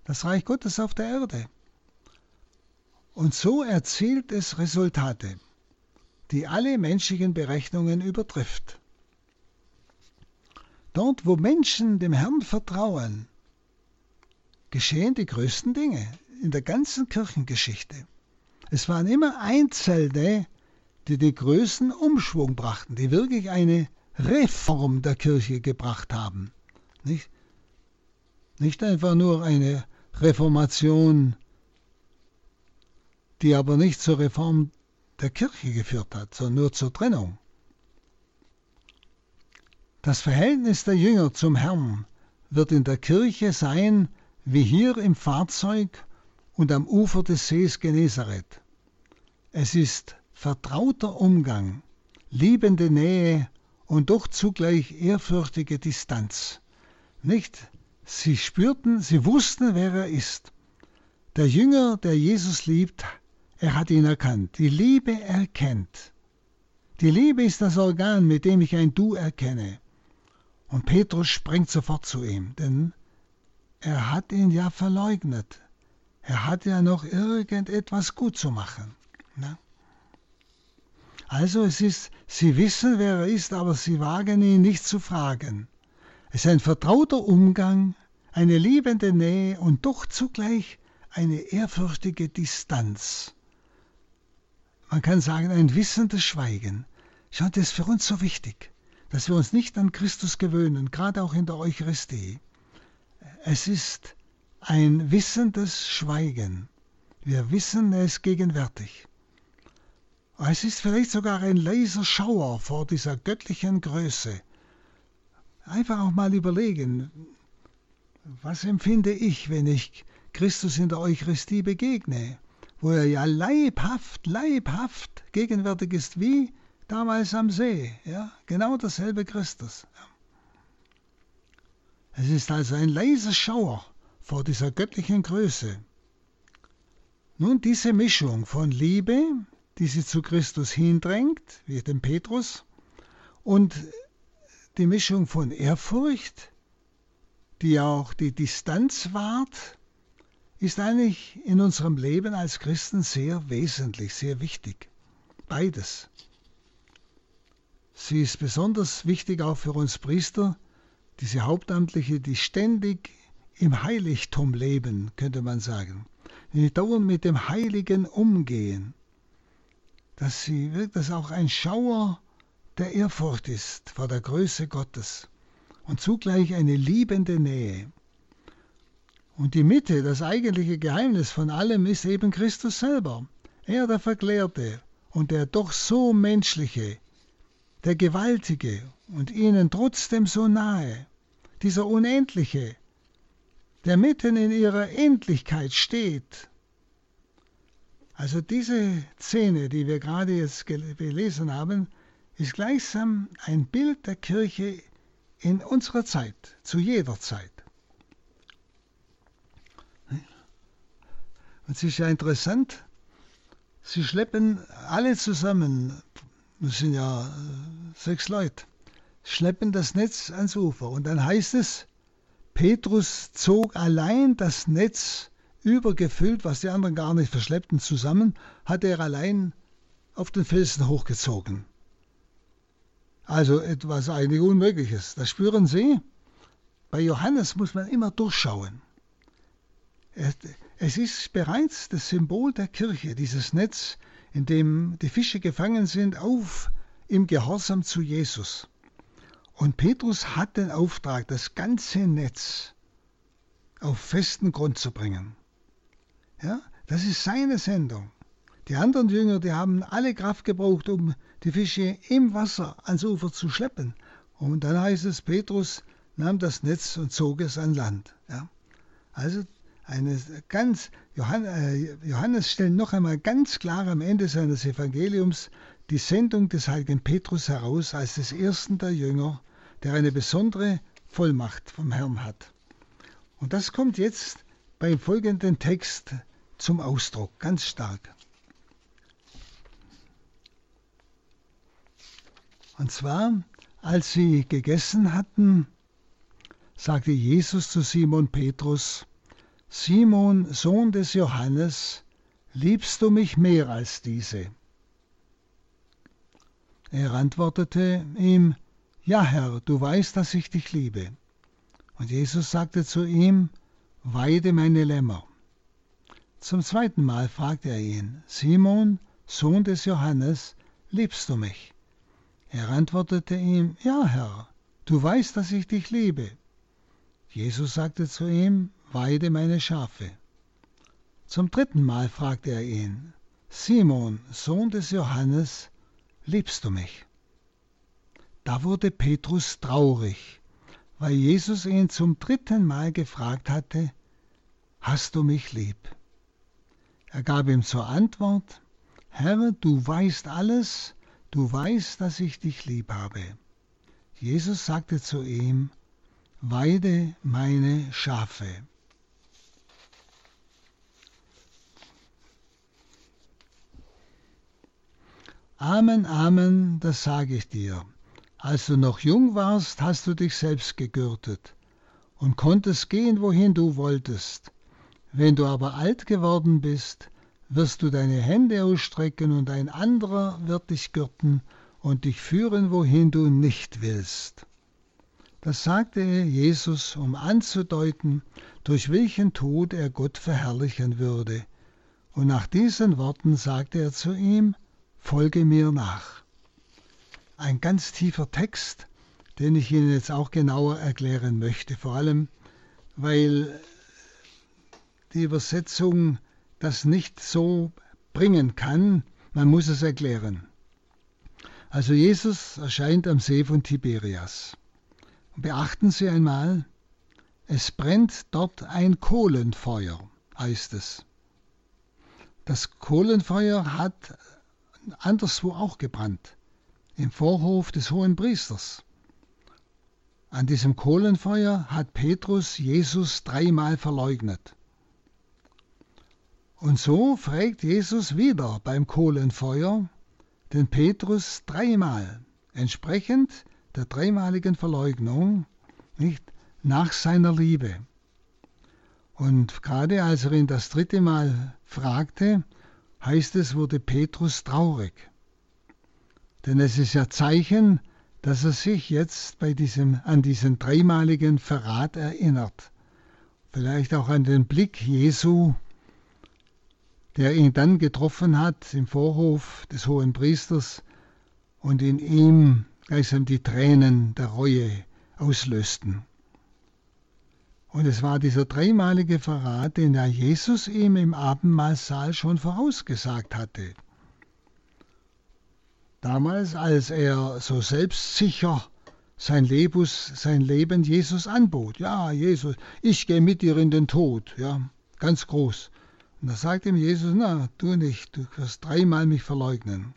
S2: das Reich Gottes auf der Erde. Und so erzielt es Resultate, die alle menschlichen Berechnungen übertrifft. Dort, wo Menschen dem Herrn vertrauen, geschehen die größten Dinge in der ganzen Kirchengeschichte. Es waren immer Einzelne, die den größten Umschwung brachten, die wirklich eine Reform der Kirche gebracht haben. Nicht, nicht einfach nur eine Reformation, die aber nicht zur Reform der Kirche geführt hat, sondern nur zur Trennung. Das Verhältnis der Jünger zum Herrn wird in der Kirche sein wie hier im Fahrzeug und am Ufer des Sees Genezareth. Es ist vertrauter Umgang, liebende Nähe und doch zugleich ehrfürchtige Distanz. Nicht? Sie spürten, sie wussten, wer er ist. Der Jünger, der Jesus liebt, er hat ihn erkannt. Die Liebe erkennt. Die Liebe ist das Organ, mit dem ich ein Du erkenne. Und Petrus springt sofort zu ihm, denn er hat ihn ja verleugnet. Er hat ja noch irgendetwas gut zu machen. Ne? Also es ist, sie wissen, wer er ist, aber sie wagen ihn nicht zu fragen. Es ist ein vertrauter Umgang, eine liebende Nähe und doch zugleich eine ehrfürchtige Distanz. Man kann sagen, ein wissendes Schweigen. Schaut, das ist für uns so wichtig, dass wir uns nicht an Christus gewöhnen, gerade auch in der Eucharistie. Es ist ein wissendes Schweigen. Wir wissen, ist gegenwärtig. Es ist vielleicht sogar ein leiser Schauer vor dieser göttlichen Größe. Einfach auch mal überlegen, was empfinde ich, wenn ich Christus in der Eucharistie begegne, wo er ja leibhaft, leibhaft gegenwärtig ist, wie damals am See. Ja, genau dasselbe Christus. Es ist also ein leiser Schauer vor dieser göttlichen Größe. Nun, diese Mischung von Liebe, die sie zu Christus hindrängt, wie dem Petrus, und die Mischung von Ehrfurcht, die auch die Distanz wahrt, ist eigentlich in unserem Leben als Christen sehr wesentlich, sehr wichtig. Beides. Sie ist besonders wichtig auch für uns Priester, diese Hauptamtliche, die ständig im Heiligtum leben, könnte man sagen, die dauernd mit dem Heiligen umgehen, dass sie dass auch ein Schauer der Ehrfurcht ist vor der Größe Gottes und zugleich eine liebende Nähe. Und die Mitte, das eigentliche Geheimnis von allem ist eben Christus selber. Er der Verklärte und der doch so menschliche, der Gewaltige und ihnen trotzdem so nahe, dieser Unendliche, der mitten in ihrer Endlichkeit steht. Also diese Szene, die wir gerade jetzt gelesen haben, ist gleichsam ein Bild der Kirche in unserer Zeit, zu jeder Zeit. Und es ist ja interessant, sie schleppen alle zusammen, das sind ja äh, sechs Leute, schleppen das Netz ans Ufer. Und dann heißt es, Petrus zog allein das Netz übergefüllt, was die anderen gar nicht verschleppten, zusammen, hat er allein auf den Felsen hochgezogen. Also etwas eigentlich Unmögliches. Das spüren Sie? Bei Johannes muss man immer durchschauen. Es ist bereits das Symbol der Kirche, dieses Netz, in dem die Fische gefangen sind, auf im Gehorsam zu Jesus. Und Petrus hat den Auftrag, das ganze Netz auf festen Grund zu bringen. Ja, das ist seine Sendung. Die anderen Jünger, die haben alle Kraft gebraucht, um die Fische im Wasser ans Ufer zu schleppen. Und dann heißt es, Petrus nahm das Netz und zog es an Land. Ja. Also eine ganz, äh, Johannes stellt noch einmal ganz klar am Ende seines Evangeliums die Sendung des heiligen Petrus heraus als des ersten der Jünger, der eine besondere Vollmacht vom Herrn hat. Und das kommt jetzt beim folgenden Text zum Ausdruck, ganz stark. Und zwar, als sie gegessen hatten, sagte Jesus zu Simon Petrus, Simon, Sohn des Johannes, liebst du mich mehr als diese? Er antwortete ihm, Ja, Herr, du weißt, dass ich dich liebe. Und Jesus sagte zu ihm, Weide meine Lämmer. Zum zweiten Mal fragte er ihn, Simon, Sohn des Johannes, liebst du mich? Er antwortete ihm, Ja, Herr, du weißt, dass ich dich liebe. Jesus sagte zu ihm, weide meine Schafe. Zum dritten Mal fragte er ihn, Simon, Sohn des Johannes, liebst du mich? Da wurde Petrus traurig, weil Jesus ihn zum dritten Mal gefragt hatte, Hast du mich lieb? Er gab ihm zur Antwort, Herr, du weißt alles, du weißt, dass ich dich lieb habe. Jesus sagte zu ihm, Weide meine Schafe. Amen, Amen, das sage ich dir. Als du noch jung warst, hast du dich selbst gegürtet und konntest gehen, wohin du wolltest. Wenn du aber alt geworden bist, wirst du deine Hände ausstrecken und ein anderer wird dich gürten und dich führen, wohin du nicht willst. Das sagte Jesus, um anzudeuten, durch welchen Tod er Gott verherrlichen würde. Und nach diesen Worten sagte er zu ihm, Folge mir nach. Ein ganz tiefer Text, den ich Ihnen jetzt auch genauer erklären möchte, vor allem weil die Übersetzung das nicht so bringen kann, man muss es erklären. Also Jesus erscheint am See von Tiberias. Beachten Sie einmal, es brennt dort ein Kohlenfeuer, heißt es. Das Kohlenfeuer hat anderswo auch gebrannt, im Vorhof des hohen Priesters. An diesem Kohlenfeuer hat Petrus Jesus dreimal verleugnet. Und so fragt Jesus wieder beim Kohlenfeuer den Petrus dreimal, entsprechend der dreimaligen Verleugnung, nicht nach seiner Liebe. Und gerade als er ihn das dritte Mal fragte, heißt es, wurde Petrus traurig. Denn es ist ja Zeichen, dass er sich jetzt bei diesem, an diesen dreimaligen Verrat erinnert. Vielleicht auch an den Blick Jesu, der ihn dann getroffen hat im Vorhof des hohen Priesters und in ihm gleichsam die Tränen der Reue auslösten. Und es war dieser dreimalige Verrat, den ja Jesus ihm im Abendmahlsaal schon vorausgesagt hatte. Damals, als er so selbstsicher sein, Lebus, sein Leben Jesus anbot. Ja, Jesus, ich gehe mit dir in den Tod. Ja, ganz groß. Und da sagt ihm Jesus, na, tu nicht, du wirst dreimal mich verleugnen.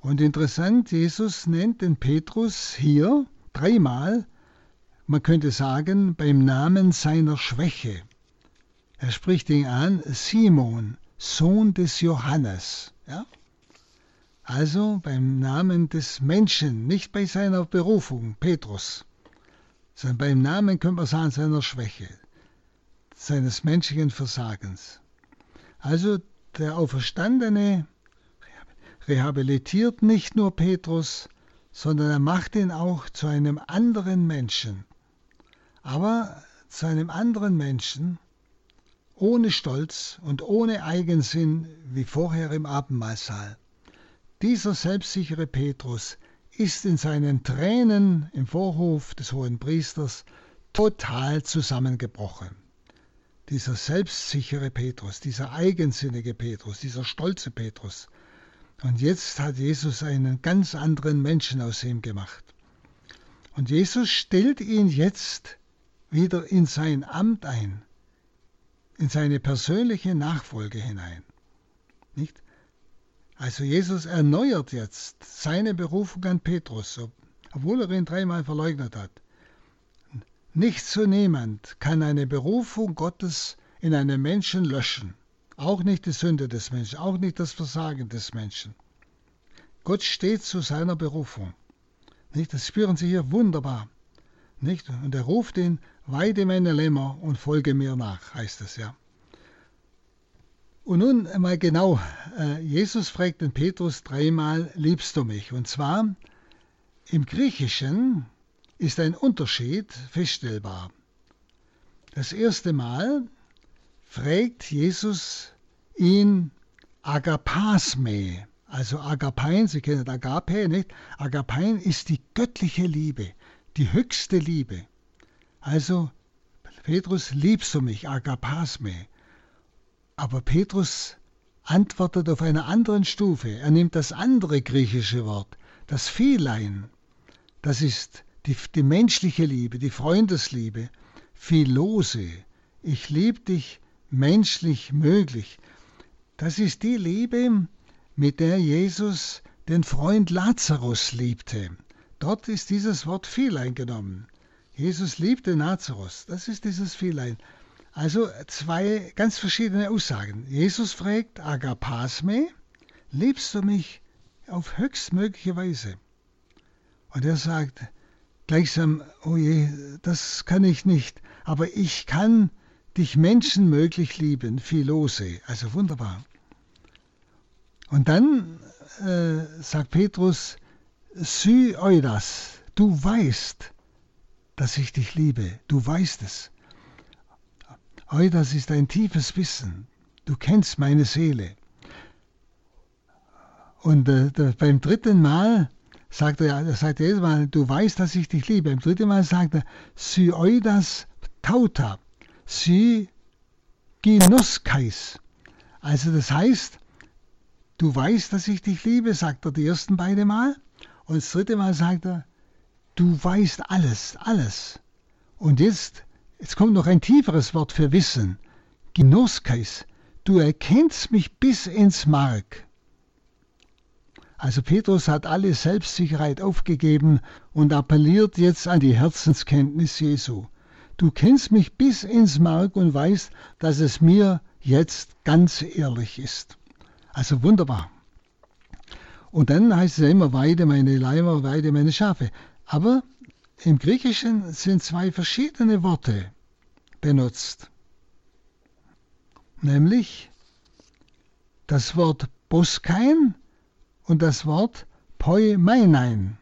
S2: Und interessant, Jesus nennt den Petrus hier dreimal man könnte sagen, beim Namen seiner Schwäche. Er spricht ihn an, Simon, Sohn des Johannes. Ja? Also beim Namen des Menschen, nicht bei seiner Berufung, Petrus, sondern beim Namen könnte man sagen, seiner Schwäche, seines menschlichen Versagens. Also der Auferstandene rehabilitiert nicht nur Petrus, sondern er macht ihn auch zu einem anderen Menschen aber zu einem anderen Menschen, ohne Stolz und ohne Eigensinn wie vorher im Abendmahlsaal. Dieser selbstsichere Petrus ist in seinen Tränen im Vorhof des hohen Priesters total zusammengebrochen. Dieser selbstsichere Petrus, dieser eigensinnige Petrus, dieser stolze Petrus. Und jetzt hat Jesus einen ganz anderen Menschen aus ihm gemacht. Und Jesus stellt ihn jetzt wieder in sein Amt ein, in seine persönliche Nachfolge hinein. Nicht? Also Jesus erneuert jetzt seine Berufung an Petrus, obwohl er ihn dreimal verleugnet hat. Nicht so niemand kann eine Berufung Gottes in einem Menschen löschen. Auch nicht die Sünde des Menschen, auch nicht das Versagen des Menschen. Gott steht zu seiner Berufung. Nicht? Das spüren Sie hier wunderbar. Nicht? Und er ruft ihn, weide meine Lämmer und folge mir nach, heißt es ja. Und nun mal genau, äh, Jesus fragt den Petrus dreimal, liebst du mich? Und zwar im Griechischen ist ein Unterschied feststellbar. Das erste Mal fragt Jesus ihn Agapasme, also Agapein, Sie kennen Agape, nicht? Agapein ist die göttliche Liebe, die höchste Liebe. Also, Petrus, liebst du mich, agapasme. Aber Petrus antwortet auf einer anderen Stufe. Er nimmt das andere griechische Wort, das Philein. Das ist die, die menschliche Liebe, die Freundesliebe. Philose. Ich liebe dich menschlich möglich. Das ist die Liebe, mit der Jesus den Freund Lazarus liebte. Dort ist dieses Wort Philein genommen. Jesus liebte Nazarus. Das ist dieses Philein. Also zwei ganz verschiedene Aussagen. Jesus fragt Agapasme, liebst du mich auf höchstmögliche Weise? Und er sagt gleichsam, oh je, das kann ich nicht, aber ich kann dich menschenmöglich lieben, Philose, also wunderbar. Und dann äh, sagt Petrus, Sy Eudas, du weißt, dass ich dich liebe, du weißt es. Eudas ist ein tiefes Wissen, du kennst meine Seele. Und äh, beim dritten Mal sagt er, er sagt jedes Mal, du weißt, dass ich dich liebe. Beim dritten Mal sagt er, Sy Eudas tauta, Sy ginoskais. Also das heißt, du weißt, dass ich dich liebe, sagt er die ersten beiden Mal. Und das dritte Mal sagt er, du weißt alles, alles. Und jetzt, jetzt kommt noch ein tieferes Wort für Wissen. Genoskais, du erkennst mich bis ins Mark. Also Petrus hat alle Selbstsicherheit aufgegeben und appelliert jetzt an die Herzenskenntnis Jesu. Du kennst mich bis ins Mark und weißt, dass es mir jetzt ganz ehrlich ist. Also wunderbar. Und dann heißt es immer, weide meine Leimer, weide meine Schafe. Aber im Griechischen sind zwei verschiedene Worte benutzt. Nämlich das Wort Boskein und das Wort Poimeinein.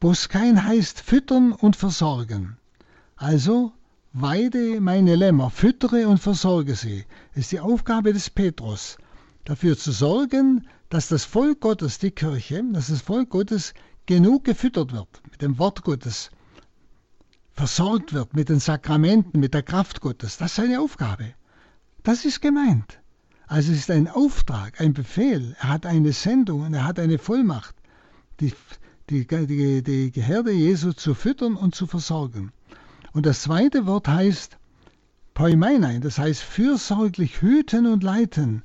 S2: Boskein heißt füttern und versorgen. Also weide meine Lämmer, füttere und versorge sie. Ist die Aufgabe des Petrus, dafür zu sorgen, dass das Volk Gottes, die Kirche, dass das Volk Gottes genug gefüttert wird mit dem Wort Gottes, versorgt wird mit den Sakramenten, mit der Kraft Gottes. Das ist seine Aufgabe. Das ist gemeint. Also es ist ein Auftrag, ein Befehl. Er hat eine Sendung und er hat eine Vollmacht. Die, die, die, die Herde Jesu zu füttern und zu versorgen. Und das zweite Wort heißt Poimenein, das heißt fürsorglich hüten und leiten,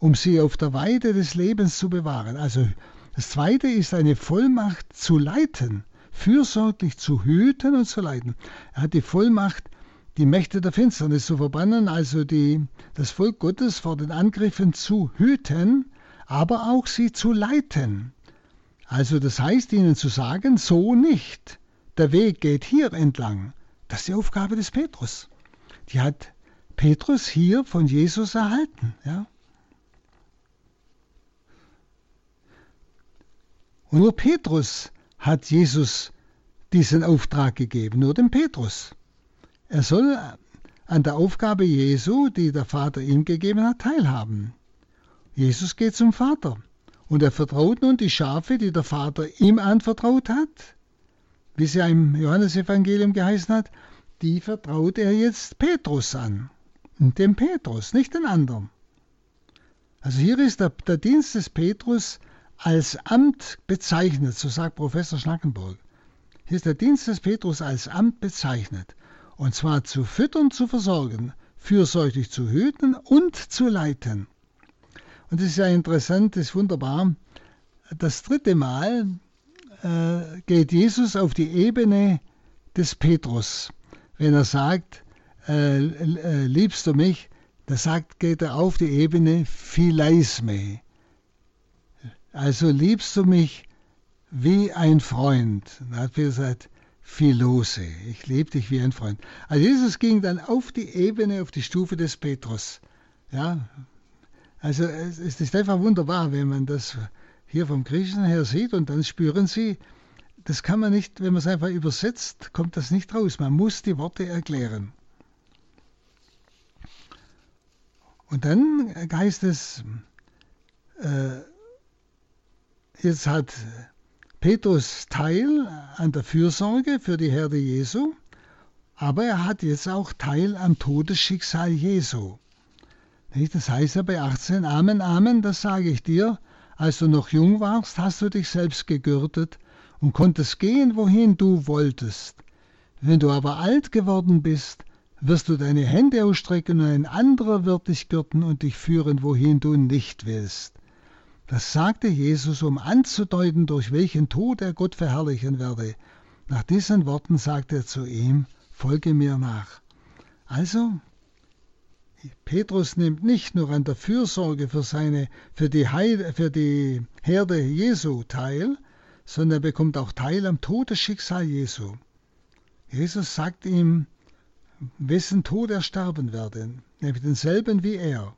S2: um sie auf der Weide des Lebens zu bewahren. Also das zweite ist eine Vollmacht zu leiten, fürsorglich zu hüten und zu leiten. Er hat die Vollmacht, die Mächte der Finsternis zu verbannen, also die, das Volk Gottes vor den Angriffen zu hüten, aber auch sie zu leiten. Also das heißt ihnen zu sagen, so nicht. Der Weg geht hier entlang. Das ist die Aufgabe des Petrus. Die hat Petrus hier von Jesus erhalten. Ja? Und nur Petrus hat Jesus diesen Auftrag gegeben, nur dem Petrus. Er soll an der Aufgabe Jesu, die der Vater ihm gegeben hat, teilhaben. Jesus geht zum Vater. Und er vertraut nun die Schafe, die der Vater ihm anvertraut hat, wie sie im Johannesevangelium geheißen hat, die vertraut er jetzt Petrus an. Dem Petrus, nicht den anderen. Also hier ist der, der Dienst des Petrus als Amt bezeichnet, so sagt Professor Schnackenburg. Hier ist der Dienst des Petrus als Amt bezeichnet. Und zwar zu füttern, zu versorgen, fürsorglich zu hüten und zu leiten. Und das ist ja interessant, das ist wunderbar. Das dritte Mal äh, geht Jesus auf die Ebene des Petrus. Wenn er sagt, äh, äh, liebst du mich, da sagt, geht er auf die Ebene Phileisme. Also liebst du mich wie ein Freund. Da hat er gesagt, Philose, ich liebe dich wie ein Freund. Also Jesus ging dann auf die Ebene, auf die Stufe des Petrus. Ja, also es ist einfach wunderbar, wenn man das hier vom Griechischen her sieht und dann spüren Sie, das kann man nicht, wenn man es einfach übersetzt, kommt das nicht raus. Man muss die Worte erklären. Und dann heißt es, äh, jetzt hat Petrus teil an der Fürsorge für die Herde Jesu, aber er hat jetzt auch Teil am Todesschicksal Jesu. Das heißt ja bei 18, Amen, Amen, das sage ich dir, als du noch jung warst, hast du dich selbst gegürtet und konntest gehen, wohin du wolltest. Wenn du aber alt geworden bist, wirst du deine Hände ausstrecken und ein anderer wird dich gürten und dich führen, wohin du nicht willst. Das sagte Jesus, um anzudeuten, durch welchen Tod er Gott verherrlichen werde. Nach diesen Worten sagte er zu ihm, folge mir nach. Also, Petrus nimmt nicht nur an der Fürsorge für, seine, für, die, Heil, für die Herde Jesu teil, sondern er bekommt auch teil am Todesschicksal Jesu. Jesus sagt ihm, wessen Tod er sterben werde, nämlich denselben wie er.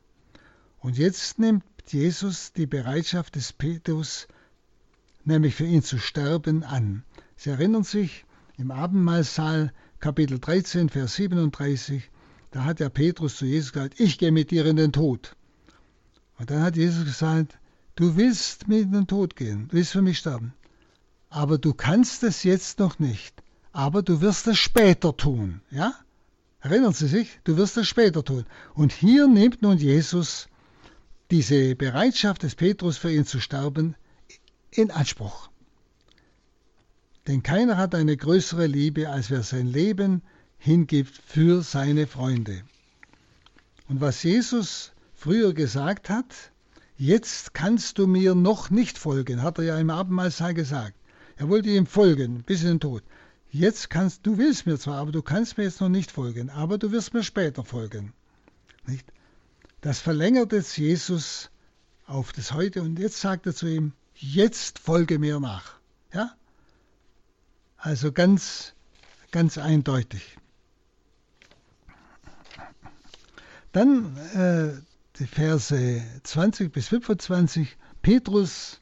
S2: Und jetzt nimmt Jesus die Bereitschaft des Petrus, nämlich für ihn zu sterben, an. Sie erinnern sich im Abendmahlsaal Kapitel 13, Vers 37, da hat der Petrus zu Jesus gesagt, ich gehe mit dir in den Tod. Und dann hat Jesus gesagt, du willst mit in den Tod gehen, du willst für mich sterben. Aber du kannst es jetzt noch nicht. Aber du wirst es später tun. Ja? Erinnern Sie sich? Du wirst es später tun. Und hier nimmt nun Jesus diese Bereitschaft des Petrus für ihn zu sterben in Anspruch. Denn keiner hat eine größere Liebe, als wer sein Leben hingibt für seine Freunde. Und was Jesus früher gesagt hat, jetzt kannst du mir noch nicht folgen, hat er ja im Abendmahlsaal gesagt. Er wollte ihm folgen bis in den Tod. Jetzt kannst du willst mir zwar, aber du kannst mir jetzt noch nicht folgen, aber du wirst mir später folgen. Nicht? Das verlängert jetzt Jesus auf das Heute und jetzt sagt er zu ihm, jetzt folge mir nach. Ja? Also ganz, ganz eindeutig. Dann äh, die Verse 20 bis 25. Petrus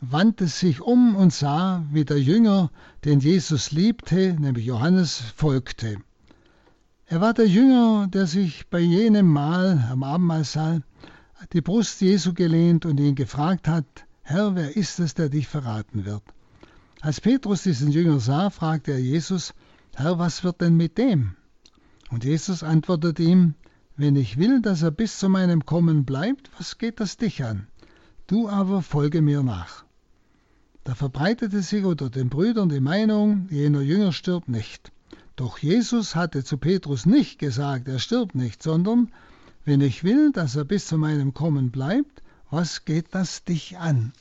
S2: wandte sich um und sah, wie der Jünger, den Jesus liebte, nämlich Johannes, folgte. Er war der Jünger, der sich bei jenem Mal am Abendmahlsaal die Brust Jesu gelehnt und ihn gefragt hat, Herr, wer ist es, der dich verraten wird? Als Petrus diesen Jünger sah, fragte er Jesus, Herr, was wird denn mit dem? Und Jesus antwortete ihm, wenn ich will, dass er bis zu meinem Kommen bleibt, was geht das dich an? Du aber folge mir nach. Da verbreitete sich unter den Brüdern die Meinung, jener Jünger stirbt nicht. Doch Jesus hatte zu Petrus nicht gesagt, er stirbt nicht, sondern wenn ich will, dass er bis zu meinem Kommen bleibt, was geht das dich an?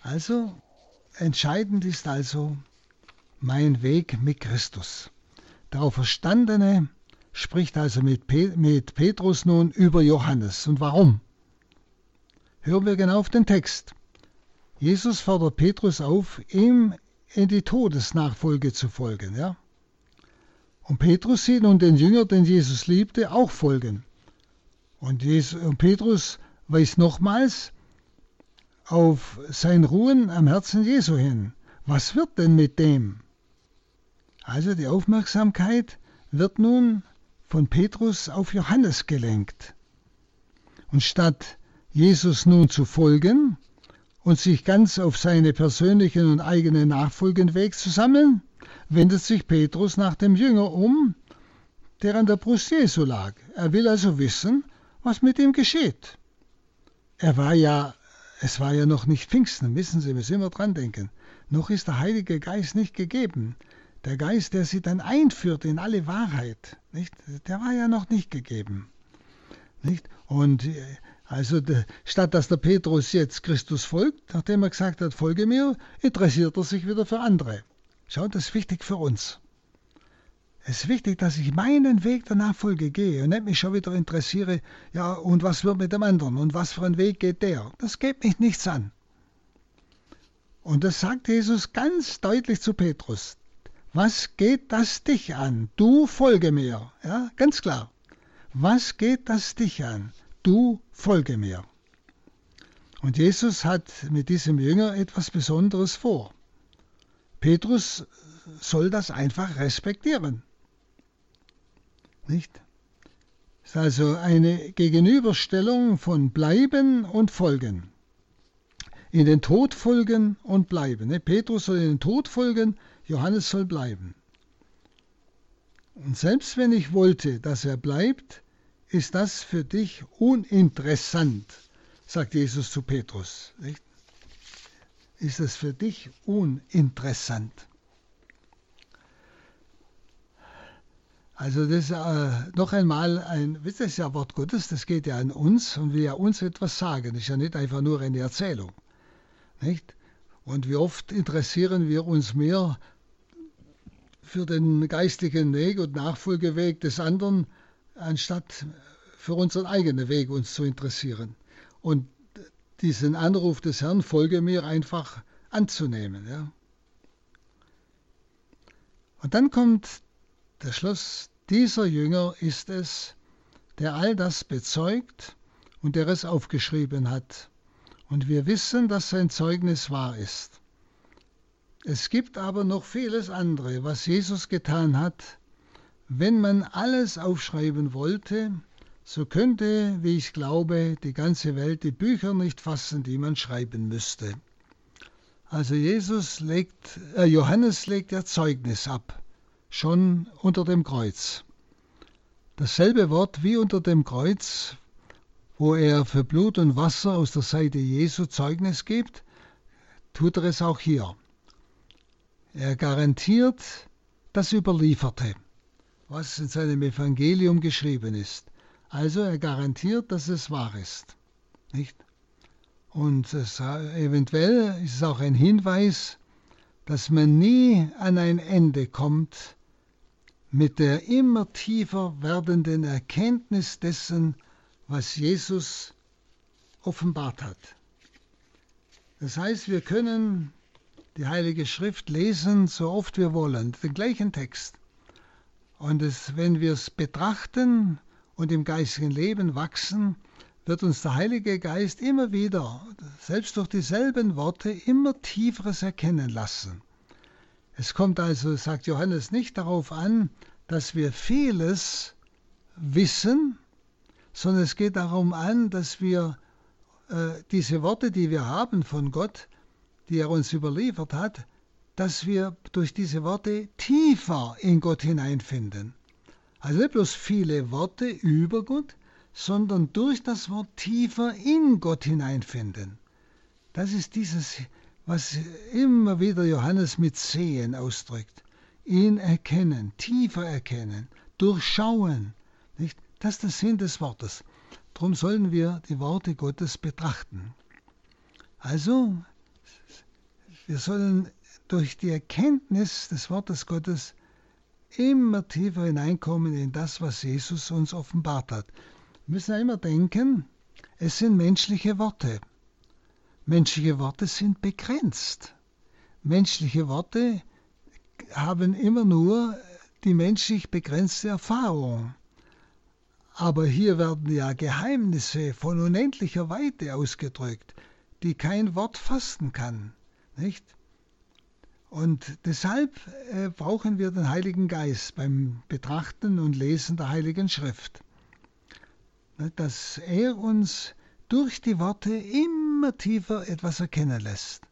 S2: Also, entscheidend ist also, mein Weg mit Christus. Der Auferstandene spricht also mit, Petrus nun über Johannes. Und warum? Hören wir genau auf den Text. Jesus fordert Petrus auf, ihm in die Todesnachfolge zu folgen. Ja? Und Petrus sieht nun den Jünger, den Jesus liebte, auch folgen. Und, Jesus, und Petrus weist nochmals auf sein Ruhen am Herzen Jesu hin. Was wird denn mit dem? Also die Aufmerksamkeit wird nun von Petrus auf Johannes gelenkt. Und statt Jesus nun zu folgen und sich ganz auf seine persönlichen und eigenen Nachfolgenweg zu sammeln, wendet sich Petrus nach dem Jünger um, der an der Brust Jesu lag. Er will also wissen, was mit ihm geschieht. Er war ja, es war ja noch nicht Pfingsten, wissen Sie, müssen immer dran denken. Noch ist der Heilige Geist nicht gegeben. Der Geist, der sie dann einführt in alle Wahrheit, nicht? der war ja noch nicht gegeben. Nicht? Und also statt dass der Petrus jetzt Christus folgt, nachdem er gesagt hat, folge mir, interessiert er sich wieder für andere. Schaut, das ist wichtig für uns. Es ist wichtig, dass ich meinen Weg der Nachfolge gehe und nicht mich schon wieder interessiere, ja, und was wird mit dem anderen und was für ein Weg geht der. Das geht mich nichts an. Und das sagt Jesus ganz deutlich zu Petrus. Was geht das dich an? Du folge mir. Ja, ganz klar. Was geht das dich an? Du folge mir. Und Jesus hat mit diesem Jünger etwas Besonderes vor. Petrus soll das einfach respektieren. Nicht? Ist also eine Gegenüberstellung von Bleiben und Folgen. In den Tod folgen und bleiben. Petrus soll in den Tod folgen, Johannes soll bleiben. Und selbst wenn ich wollte, dass er bleibt, ist das für dich uninteressant, sagt Jesus zu Petrus. Nicht? Ist es für dich uninteressant? Also das äh, noch einmal ein, das ist ja Wort Gottes, das geht ja an uns und will ja uns etwas sagen. Das ist ja nicht einfach nur eine Erzählung. Nicht? Und wie oft interessieren wir uns mehr für den geistigen Weg und Nachfolgeweg des anderen, anstatt für unseren eigenen Weg uns zu interessieren. Und diesen Anruf des Herrn, folge mir, einfach anzunehmen. Ja. Und dann kommt der Schluss, dieser Jünger ist es, der all das bezeugt und der es aufgeschrieben hat. Und wir wissen, dass sein Zeugnis wahr ist. Es gibt aber noch vieles andere, was Jesus getan hat. Wenn man alles aufschreiben wollte, so könnte, wie ich glaube, die ganze Welt die Bücher nicht fassen, die man schreiben müsste. Also Jesus legt, äh, Johannes legt ja Zeugnis ab, schon unter dem Kreuz. dasselbe Wort wie unter dem Kreuz, wo er für Blut und Wasser aus der Seite Jesu Zeugnis gibt, tut er es auch hier. Er garantiert das Überlieferte, was in seinem Evangelium geschrieben ist. Also er garantiert, dass es wahr ist. Nicht? Und es, eventuell ist es auch ein Hinweis, dass man nie an ein Ende kommt mit der immer tiefer werdenden Erkenntnis dessen, was Jesus offenbart hat. Das heißt, wir können die Heilige Schrift lesen, so oft wir wollen, den gleichen Text. Und es, wenn wir es betrachten und im geistigen Leben wachsen, wird uns der Heilige Geist immer wieder, selbst durch dieselben Worte, immer tieferes erkennen lassen. Es kommt also, sagt Johannes, nicht darauf an, dass wir vieles wissen, sondern es geht darum an, dass wir äh, diese Worte, die wir haben von Gott, die er uns überliefert hat, dass wir durch diese Worte tiefer in Gott hineinfinden. Also nicht bloß viele Worte über Gott, sondern durch das Wort tiefer in Gott hineinfinden. Das ist dieses, was immer wieder Johannes mit Sehen ausdrückt. Ihn erkennen, tiefer erkennen, durchschauen. Nicht? Das ist der Sinn des Wortes. Darum sollen wir die Worte Gottes betrachten. Also wir sollen durch die Erkenntnis des Wortes Gottes immer tiefer hineinkommen in das, was Jesus uns offenbart hat. Wir müssen immer denken, es sind menschliche Worte. Menschliche Worte sind begrenzt. Menschliche Worte haben immer nur die menschlich begrenzte Erfahrung. Aber hier werden ja Geheimnisse von unendlicher Weite ausgedrückt, die kein Wort fassen kann. Nicht? Und deshalb äh, brauchen wir den Heiligen Geist beim Betrachten und Lesen der Heiligen Schrift. Ne, dass er uns durch die Worte immer tiefer etwas erkennen lässt.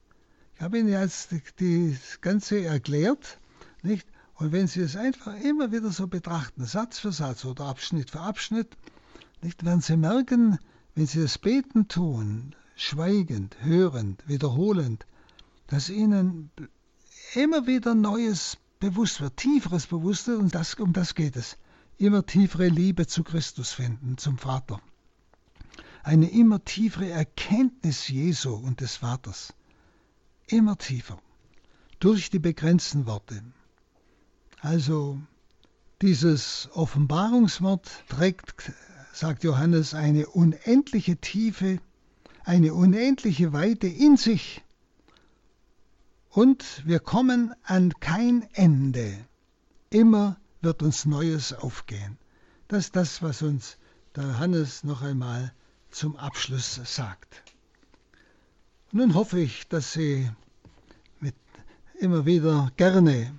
S2: Ich habe Ihnen jetzt das Ganze erklärt, nicht? Und wenn Sie es einfach immer wieder so betrachten, Satz für Satz oder Abschnitt für Abschnitt, nicht, werden Sie merken, wenn Sie das Beten tun, schweigend, hörend, wiederholend, dass ihnen immer wieder Neues bewusst wird, tieferes bewusst wird und das, um das geht es. Immer tiefere Liebe zu Christus finden, zum Vater. Eine immer tiefere Erkenntnis Jesu und des Vaters. Immer tiefer. Durch die begrenzten Worte. Also dieses Offenbarungswort trägt, sagt Johannes, eine unendliche Tiefe, eine unendliche Weite in sich und wir kommen an kein Ende. Immer wird uns Neues aufgehen. Das ist das, was uns der Hannes noch einmal zum Abschluss sagt. Nun hoffe ich, dass Sie mit immer wieder gerne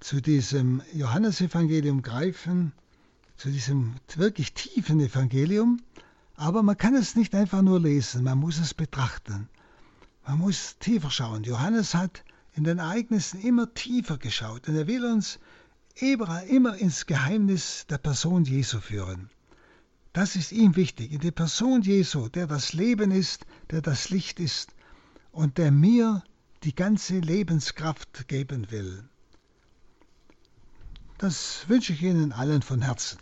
S2: zu diesem Johannesevangelium greifen, zu diesem wirklich tiefen Evangelium, aber man kann es nicht einfach nur lesen, man muss es betrachten. Man muss tiefer schauen. Johannes hat in den Ereignissen immer tiefer geschaut und er will uns immer ins Geheimnis der Person Jesu führen. Das ist ihm wichtig, in die Person Jesu, der das Leben ist, der das Licht ist und der mir die ganze Lebenskraft geben will. Das wünsche ich Ihnen allen von Herzen.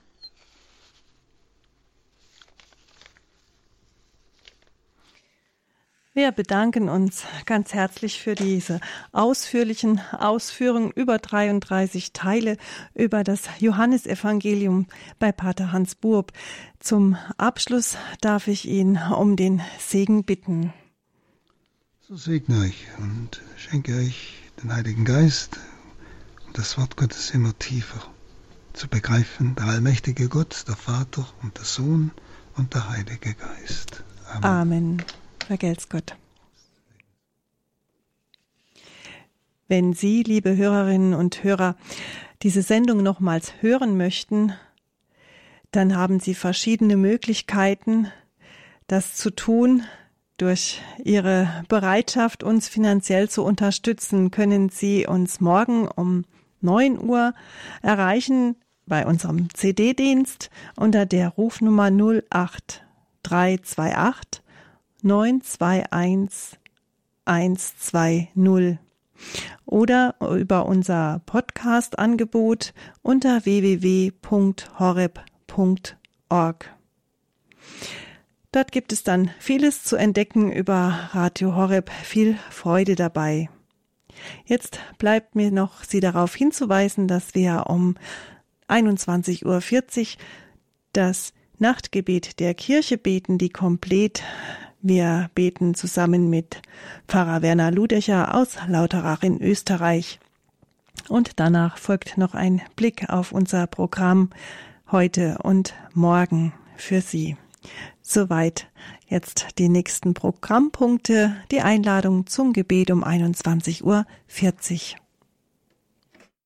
S1: Wir bedanken uns ganz herzlich für diese ausführlichen Ausführungen über 33 Teile über das Johannesevangelium bei Pater Hans Burb. Zum Abschluss darf ich ihn um den Segen bitten.
S2: So segne euch und schenke euch den Heiligen Geist und das Wort Gottes immer tiefer zu begreifen. Der allmächtige Gott, der Vater und der Sohn und der Heilige Geist.
S1: Amen. Amen. Vergelt's Gott. Wenn Sie, liebe Hörerinnen und Hörer, diese Sendung nochmals hören möchten, dann haben Sie verschiedene Möglichkeiten, das zu tun. Durch Ihre Bereitschaft, uns finanziell zu unterstützen, können Sie uns morgen um 9 Uhr erreichen bei unserem CD-Dienst unter der Rufnummer 08328 921 120 oder über unser Podcast-Angebot unter www.horeb.org. Dort gibt es dann vieles zu entdecken über Radio Horeb. Viel Freude dabei. Jetzt bleibt mir noch, Sie darauf hinzuweisen, dass wir um 21.40 Uhr das Nachtgebet der Kirche beten, die komplett wir beten zusammen mit Pfarrer Werner Ludecher aus Lauterach in Österreich. Und danach folgt noch ein Blick auf unser Programm heute und morgen für Sie. Soweit jetzt die nächsten Programmpunkte, die Einladung zum Gebet um 21.40 Uhr.